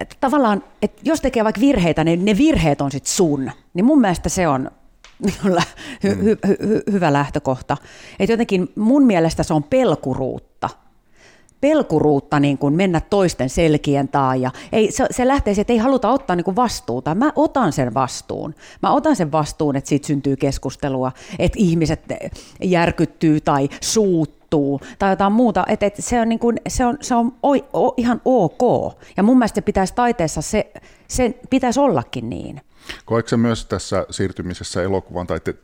[SPEAKER 2] että tavallaan, että jos tekee vaikka virheitä, niin ne virheet on sitten sun. Niin mun mielestä se on hy, hy, hy, hyvä lähtökohta. Et jotenkin mun mielestä se on pelkuruutta. Pelkuruutta niin kuin mennä toisten selkien taa. Ja ei, se, se lähtee että ei haluta ottaa niin kuin vastuuta. Mä otan sen vastuun. Mä otan sen vastuun, että siitä syntyy keskustelua, että ihmiset järkyttyy tai suuttuu tai jotain muuta. Et, et se on, niin kuin, se on, se on o, o, ihan ok. Ja mun mielestä pitäisi taiteessa se, se pitäisi ollakin niin.
[SPEAKER 1] Koetko se myös tässä siirtymisessä elokuvaan, tai, tai,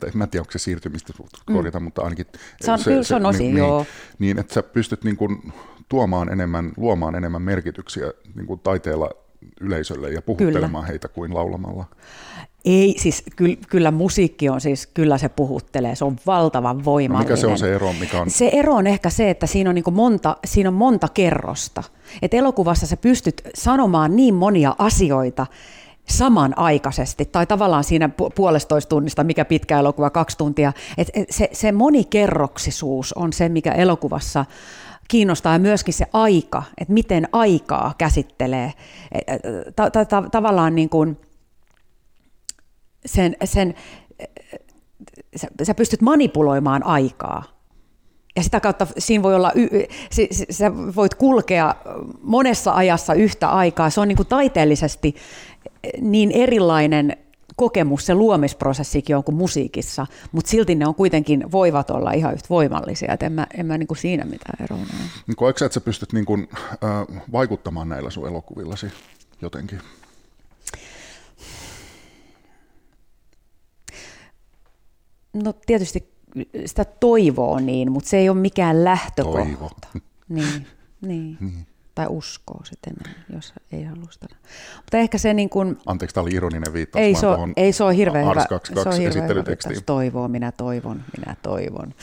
[SPEAKER 1] tai, en tiedä, onko se siirtymistä korjata, mm. mutta ainakin...
[SPEAKER 2] Se on, se, kyllä se on osin, niin,
[SPEAKER 1] joo. Niin, niin, että sä pystyt niin kuin tuomaan enemmän, luomaan enemmän merkityksiä niin kuin taiteella yleisölle ja puhuttelemaan kyllä. heitä kuin laulamalla.
[SPEAKER 2] Ei, siis kyllä, kyllä musiikki on siis, kyllä se puhuttelee, se on valtavan voimallinen.
[SPEAKER 1] No mikä se on se ero? Mikä on...
[SPEAKER 2] Se ero on ehkä se, että siinä on, niin monta, siinä on monta kerrosta. Et elokuvassa sä pystyt sanomaan niin monia asioita, samanaikaisesti, tai tavallaan siinä puolestoista tunnista, mikä pitkä elokuva, kaksi tuntia. Et se, se monikerroksisuus on se, mikä elokuvassa kiinnostaa, myöskin se aika, että miten aikaa käsittelee. Ta- ta- ta- tavallaan niin kuin sen, sen sä, sä pystyt manipuloimaan aikaa ja sitä kautta siinä voi olla, sä voit kulkea monessa ajassa yhtä aikaa. Se on niin kuin taiteellisesti niin erilainen kokemus, se luomisprosessikin on kuin musiikissa, mutta silti ne on kuitenkin, voivat olla ihan yhtä voimallisia, että en mä, en mä niin kuin siinä mitään eroa näe.
[SPEAKER 1] Niin koetko sä, että sä pystyt niin kuin, äh, vaikuttamaan näillä sun elokuvillasi jotenkin?
[SPEAKER 2] No tietysti sitä toivoo niin, mutta se ei ole mikään lähtökohta. Toivo. Niin, niin. niin. Tai uskoo sitten, jos ei halua sitä. Mutta ehkä se niin kuin...
[SPEAKER 1] Anteeksi, tämä oli ironinen viittaus.
[SPEAKER 2] Ei, se, on, ei se ole hirveän hyvä.
[SPEAKER 1] 22 se on hirveän hyvä
[SPEAKER 2] Toivoo, minä toivon, minä toivon,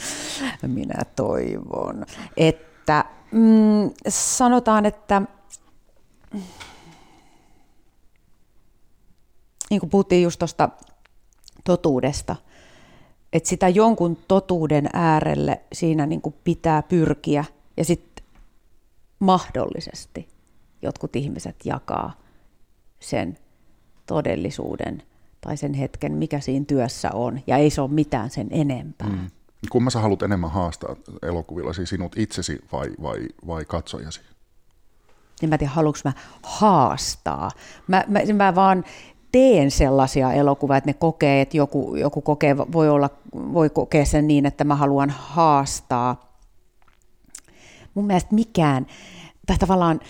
[SPEAKER 2] minä toivon. Että mm, sanotaan, että niin kuin puhuttiin just tuosta totuudesta – että sitä jonkun totuuden äärelle siinä niin kuin pitää pyrkiä ja sitten mahdollisesti jotkut ihmiset jakaa sen todellisuuden tai sen hetken, mikä siinä työssä on, ja ei se ole mitään sen enempää. Mm.
[SPEAKER 1] Kumma sä haluat enemmän haastaa elokuvilla, siis sinut itsesi vai, vai, vai katsojasi?
[SPEAKER 2] En mä tiedä, haluanko mä haastaa. Mä, mä, mä vaan teen sellaisia elokuvia, että ne kokee, että joku, joku kokee, voi, olla, voi kokea sen niin, että mä haluan haastaa. Mun mielestä mikään, tai tavallaan,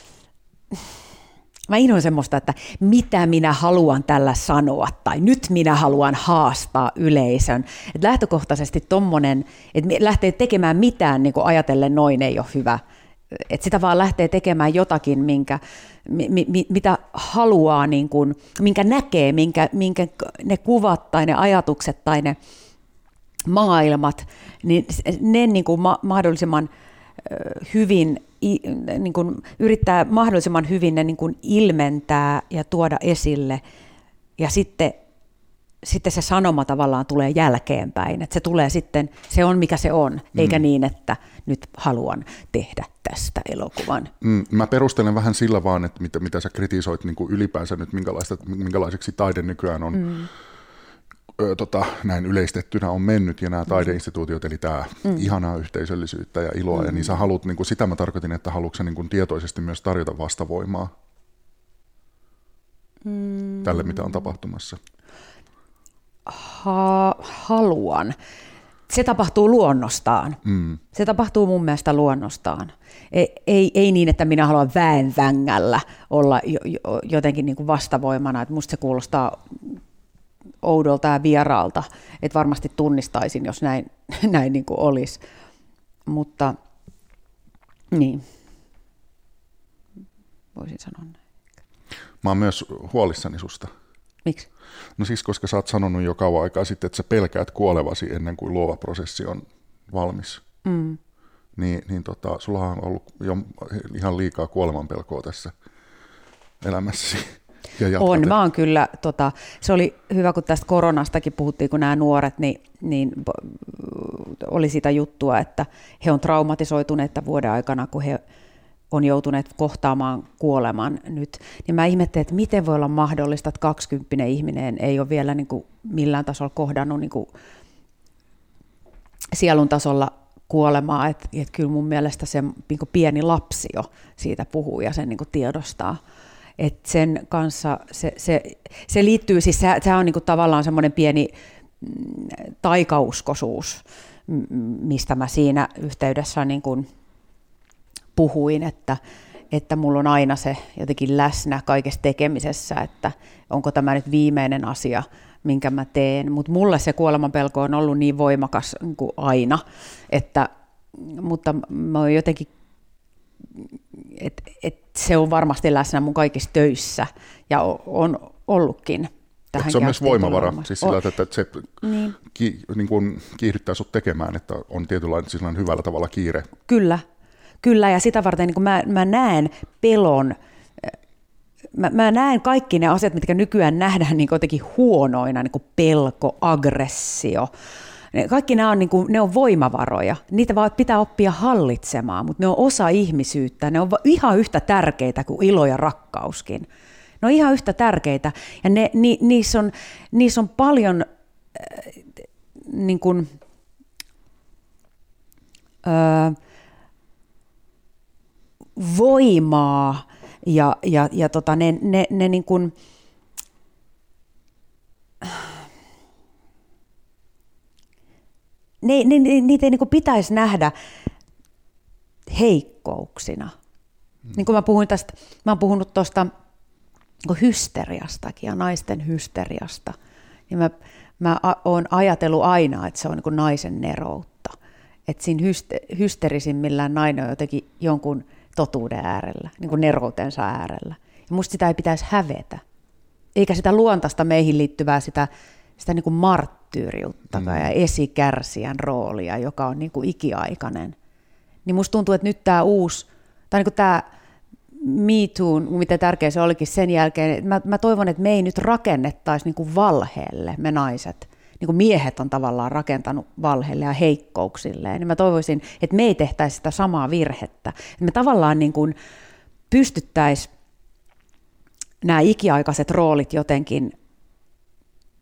[SPEAKER 2] mä inhoin semmoista, että mitä minä haluan tällä sanoa, tai nyt minä haluan haastaa yleisön. Et lähtökohtaisesti tommonen, että lähtee tekemään mitään niin ajatellen noin ei ole hyvä. Että sitä vaan lähtee tekemään jotakin, minkä, mi, mi, mitä haluaa, niin kuin, minkä näkee, minkä, minkä ne kuvat tai ne ajatukset tai ne maailmat, niin ne niin kuin ma- mahdollisimman hyvin, niin kuin yrittää mahdollisimman hyvin ne niin kuin ilmentää ja tuoda esille. Ja sitten sitten se sanoma tavallaan tulee jälkeenpäin, että se tulee sitten, se on mikä se on, eikä mm. niin, että nyt haluan tehdä tästä elokuvan.
[SPEAKER 1] Mm, mä perustelen vähän sillä vaan, että mitä, mitä sä kritisoit niin kuin ylipäänsä nyt, minkälaista, minkälaiseksi taide nykyään on mm. Ö, tota, näin yleistettynä on mennyt, ja nämä taideinstituutiot, eli tämä mm. ihanaa yhteisöllisyyttä ja iloa, mm. ja niin sä haluat, niin kuin, sitä mä tarkoitin, että haluatko niin kuin tietoisesti myös tarjota vastavoimaa mm. tälle, mitä on tapahtumassa?
[SPEAKER 2] ha- haluan. Se tapahtuu luonnostaan. Mm. Se tapahtuu mun mielestä luonnostaan. Ei, ei, ei niin, että minä haluan väen vängällä olla jo, jo, jotenkin niin kuin vastavoimana. Että musta se kuulostaa oudolta ja vieraalta, että varmasti tunnistaisin, jos näin, näin niin kuin olisi. Mutta niin, voisin sanoa näin.
[SPEAKER 1] Mä oon myös huolissani susta.
[SPEAKER 2] Miksi?
[SPEAKER 1] No siis, koska sä oot sanonut jo kauan aikaa sitten, että sä pelkäät kuolevasi ennen kuin luova prosessi on valmis. Mm. Niin, niin tota, sulla on ollut jo ihan liikaa kuolemanpelkoa tässä elämässäsi.
[SPEAKER 2] Ja on, mä oon kyllä, tota, se oli hyvä, kun tästä koronastakin puhuttiin, kun nämä nuoret, niin, niin oli sitä juttua, että he on traumatisoituneet vuoden aikana, kun he on joutuneet kohtaamaan kuoleman nyt, niin mä ihmettelin, että miten voi olla mahdollista, että 20 ihminen ei ole vielä niin kuin millään tasolla kohdannut niin kuin sielun tasolla kuolemaa, että, että kyllä mun mielestä se niin pieni lapsi jo siitä puhuu ja sen niin tiedostaa. Että sen kanssa se, se, se liittyy, siis se, se on niin kuin tavallaan semmoinen pieni mm, taikauskoisuus, mistä mä siinä yhteydessä niin kuin puhuin, että, että mulla on aina se jotenkin läsnä kaikessa tekemisessä, että onko tämä nyt viimeinen asia, minkä mä teen. Mutta mulle se kuolemanpelko on ollut niin voimakas kuin aina, että, mutta mä oon jotenkin, että et se on varmasti läsnä mun kaikissa töissä ja on ollutkin.
[SPEAKER 1] Tähän se on myös voimavara, siis sillä, että, että se niin. Ki, niin kuin kiihdyttää sut tekemään, että on tietynlainen siis hyvällä tavalla kiire.
[SPEAKER 2] Kyllä, Kyllä, ja sitä varten niin mä, mä näen pelon, mä, mä näen kaikki ne asiat, mitkä nykyään nähdään niin jotenkin huonoina, niin kuin pelko, aggressio, kaikki nämä on, niin kuin, ne on voimavaroja. Niitä vaan pitää oppia hallitsemaan, mutta ne on osa ihmisyyttä. Ne on ihan yhtä tärkeitä kuin ilo ja rakkauskin. Ne on ihan yhtä tärkeitä. Ja ne, ni, niissä, on, niissä on paljon äh, niin kuin, ö, voimaa ja, ja, ja tota, ne, ne, ne niin kuin, ne, ne, ne, niitä ei niin kuin pitäisi nähdä heikkouksina. Hmm. Niin kuin mä puhuin tästä, mä oon puhunut tuosta niin hysteriastakin ja naisten hysteriasta, niin mä, mä oon ajatellut aina, että se on niin naisen neroutta. Että siinä hyste, hysterisimmillään nainen on jotenkin jonkun totuuden äärellä, niin kuin neroutensa äärellä. Ja musta sitä ei pitäisi hävetä. Eikä sitä luontaista meihin liittyvää sitä, sitä niin kuin marttyyriutta mm. ja esikärsijän roolia, joka on niin kuin ikiaikainen. Niin musta tuntuu, että nyt tämä uusi, tai niin kuin tämä Me Too, mitä tärkeä se olikin sen jälkeen, mä, mä toivon, että me ei nyt rakennettaisi niin kuin valheelle, me naiset, niin kuin miehet on tavallaan rakentanut valheelle ja heikkouksilleen, niin mä toivoisin, että me ei tehtäisi sitä samaa virhettä. Että me tavallaan niin kuin pystyttäisiin nämä ikiaikaiset roolit jotenkin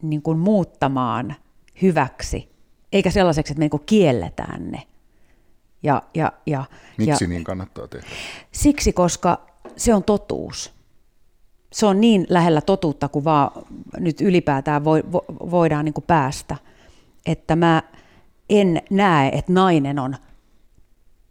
[SPEAKER 2] niin kuin muuttamaan hyväksi, eikä sellaiseksi, että me niin kuin kielletään ne. Ja, ja, ja,
[SPEAKER 1] Miksi
[SPEAKER 2] ja,
[SPEAKER 1] niin kannattaa tehdä?
[SPEAKER 2] Siksi, koska se on totuus se on niin lähellä totuutta kuin vaan nyt ylipäätään vo, vo, voidaan niin kuin päästä, että mä en näe, että nainen on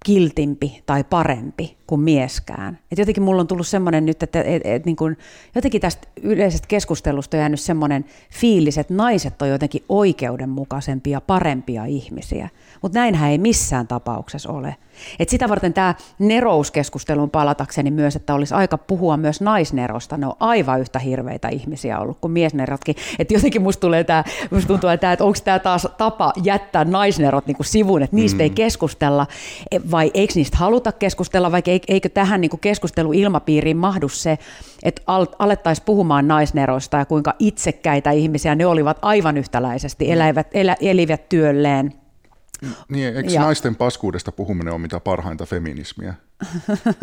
[SPEAKER 2] kiltimpi tai parempi kuin mieskään. Et jotenkin mulla on tullut semmoinen nyt, että et, et, niin kun, jotenkin tästä yleisestä keskustelusta on jäänyt semmoinen fiilis, että naiset on jotenkin oikeudenmukaisempia, parempia ihmisiä. Mutta näinhän ei missään tapauksessa ole. Et sitä varten tämä nerouskeskustelun palatakseni myös, että olisi aika puhua myös naisnerosta. Ne on aivan yhtä hirveitä ihmisiä ollut kuin miesnerotkin. Että jotenkin musta tulee tämä, musta tuntuu, että, että onko tämä taas tapa jättää naisnerot niinku sivuun, että niistä mm. ei keskustella, e, vai eikö niistä haluta keskustella, vai eikö tähän niinku keskusteluilmapiiriin mahdu se, että alettaisiin puhumaan naisneroista ja kuinka itsekkäitä ihmisiä ne olivat aivan yhtäläisesti, mm. eläivät, elä, elivät työlleen –
[SPEAKER 1] niin, eikö ja. naisten paskuudesta puhuminen ole mitä parhainta feminismiä?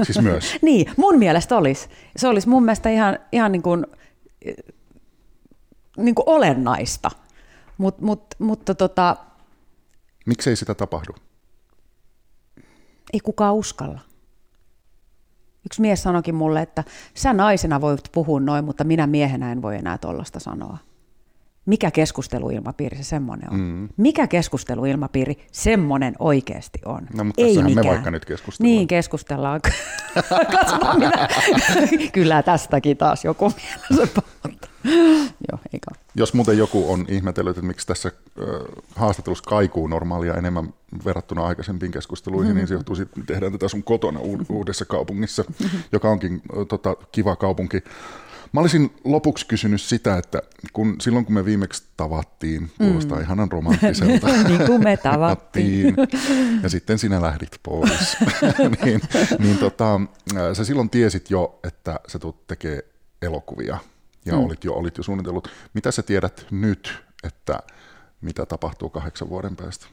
[SPEAKER 1] Siis myös.
[SPEAKER 2] niin, mun mielestä olisi. Se olisi mun mielestä ihan, ihan niin kuin, niin kuin olennaista. Mut, mut, mutta tota...
[SPEAKER 1] Miksei sitä tapahdu?
[SPEAKER 2] Ei kukaan uskalla. Yksi mies sanoikin mulle, että sä naisena voit puhua noin, mutta minä miehenä en voi enää tollasta sanoa mikä keskusteluilmapiiri se semmoinen on. Mm. Mikä keskusteluilmapiiri semmoinen oikeasti on.
[SPEAKER 1] No, mutta Ei mikään. me vaikka nyt keskustellaan.
[SPEAKER 2] Niin, keskustellaan. Katsotaan minä. Kyllä tästäkin taas joku mielessä Joo, eikä.
[SPEAKER 1] Jos muuten joku on ihmetellyt, että miksi tässä äh, haastattelussa kaikuu normaalia enemmän verrattuna aikaisempiin keskusteluihin, mm-hmm. niin se johtuu siitä, että tehdään tätä sun kotona uudessa kaupungissa, joka onkin äh, tota, kiva kaupunki. Mä olisin lopuksi kysynyt sitä, että kun, silloin kun me viimeksi tavattiin, kuulostaa mm. ihanan romanttiselta.
[SPEAKER 2] niin kuin me tavattiin.
[SPEAKER 1] ja sitten sinä lähdit pois. niin, niin tota, sä silloin tiesit jo, että sä tulet tekemään elokuvia ja mm. olit, jo, olit jo suunnitellut. Mitä sä tiedät nyt, että mitä tapahtuu kahdeksan vuoden päästä?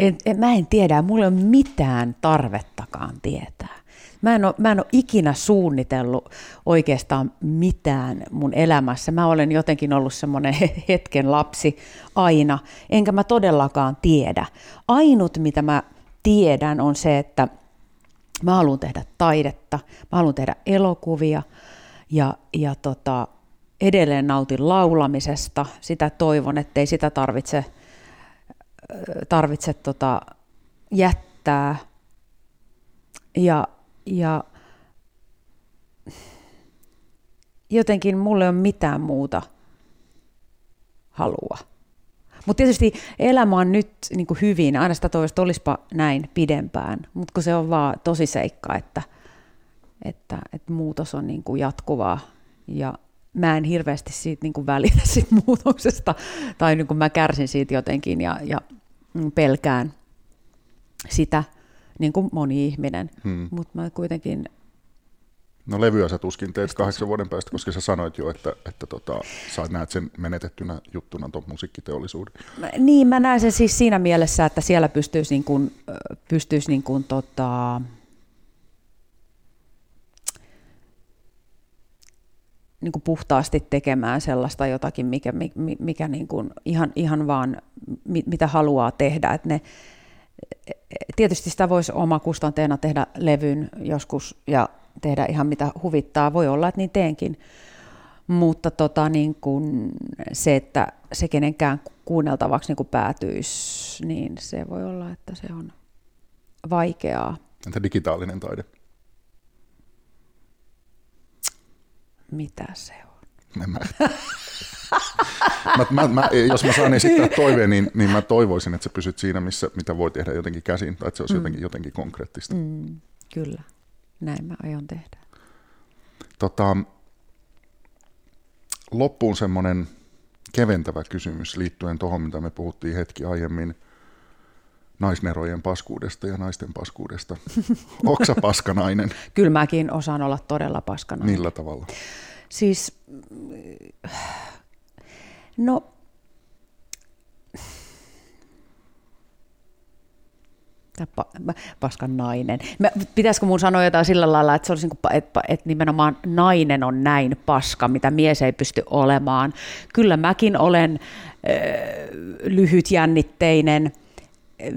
[SPEAKER 2] En, en, mä en tiedä, mulla ei ole mitään tarvettakaan tietää. Mä en, ole, mä en ole ikinä suunnitellut oikeastaan mitään mun elämässä. Mä olen jotenkin ollut semmoinen hetken lapsi aina, enkä mä todellakaan tiedä. Ainut, mitä mä tiedän, on se, että mä haluan tehdä taidetta, mä haluan tehdä elokuvia ja, ja tota, edelleen nautin laulamisesta. Sitä toivon, ettei sitä tarvitse, tarvitse tota, jättää. Ja ja jotenkin mulle on mitään muuta halua. Mutta tietysti elämä on nyt niin kuin hyvin, aina sitä toista olisipa näin pidempään, mutta kun se on vaan tosi seikka, että, että, että muutos on niin kuin jatkuvaa ja mä en hirveästi siitä niin kuin välitä siitä muutoksesta tai niin kuin mä kärsin siitä jotenkin ja, ja pelkään sitä – niin kuin moni ihminen, hmm. mutta mä kuitenkin...
[SPEAKER 1] No levyä sä tuskin teet kahdeksan vuoden päästä, koska sä sanoit jo, että, että tota, sä näet sen menetettynä juttuna tuon musiikkiteollisuuden.
[SPEAKER 2] Niin, mä näen sen siis siinä mielessä, että siellä pystyisi, niin kuin, pystyisi niin kuin, tota, niin kuin puhtaasti tekemään sellaista jotakin, mikä, mikä niin kuin ihan, ihan vaan, mitä haluaa tehdä. Että ne, tietysti sitä voisi oma kustanteena tehdä levyn joskus ja tehdä ihan mitä huvittaa. Voi olla, että niin teenkin. Mutta tota, niin kun se, että se kenenkään kuunneltavaksi niin päätyisi, niin se voi olla, että se on vaikeaa.
[SPEAKER 1] Entä digitaalinen taide?
[SPEAKER 2] Mitä se on?
[SPEAKER 1] En mä. mä, mä, mä, jos mä saan esittää toiveen, niin, niin mä toivoisin, että sä pysyt siinä, missä, mitä voi tehdä jotenkin käsin, tai että se olisi mm. jotenkin, jotenkin konkreettista.
[SPEAKER 2] Mm, kyllä, näin mä aion tehdä.
[SPEAKER 1] Tota, loppuun semmoinen keventävä kysymys liittyen tuohon, mitä me puhuttiin hetki aiemmin naisnerojen paskuudesta ja naisten paskuudesta. Oksa paskanainen?
[SPEAKER 2] Kyllä mäkin osaan olla todella paskanainen.
[SPEAKER 1] Millä tavalla?
[SPEAKER 2] Siis, no paskan nainen. Pitäisikö mun sanoa jotain sillä lailla, että se olisi niin että, että nimenomaan nainen on näin paska, mitä mies ei pysty olemaan. Kyllä mäkin olen äh, lyhytjännitteinen,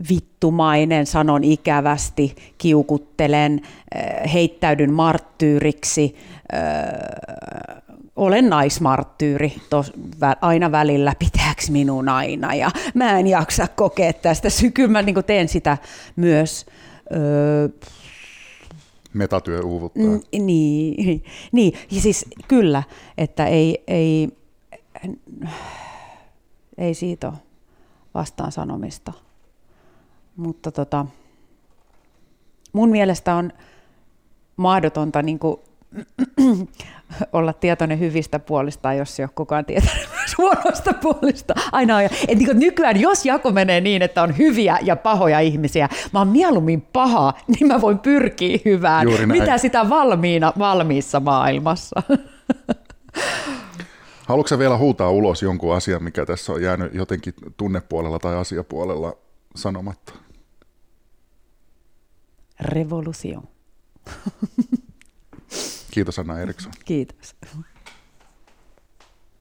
[SPEAKER 2] vittumainen, sanon ikävästi, kiukuttelen, äh, heittäydyn marttyyriksi, äh, olen naismarttyyri tos, vä, aina välillä, pitääkö minun aina, ja mä en jaksa kokea tästä, kyllä mä niin teen sitä myös. Öö,
[SPEAKER 1] Metatyö uuvuttaa.
[SPEAKER 2] N- niin, niin, ja siis kyllä, että ei, ei, ei siitä ole vastaan sanomista. Mutta tota, mun mielestä on mahdotonta niin kuin, olla tietoinen hyvistä puolista, jos ei ole kukaan myös huonoista puolista. Aina on, et niin nykyään, jos jako menee niin, että on hyviä ja pahoja ihmisiä, mä oon mieluummin paha, niin mä voin pyrkiä hyvään. Mitä sitä valmiina, valmiissa maailmassa?
[SPEAKER 1] Haluatko vielä huutaa ulos jonkun asian, mikä tässä on jäänyt jotenkin tunnepuolella tai asiapuolella sanomatta?
[SPEAKER 2] Revolution.
[SPEAKER 1] Kiitos Anna Eriksson.
[SPEAKER 2] Kiitos.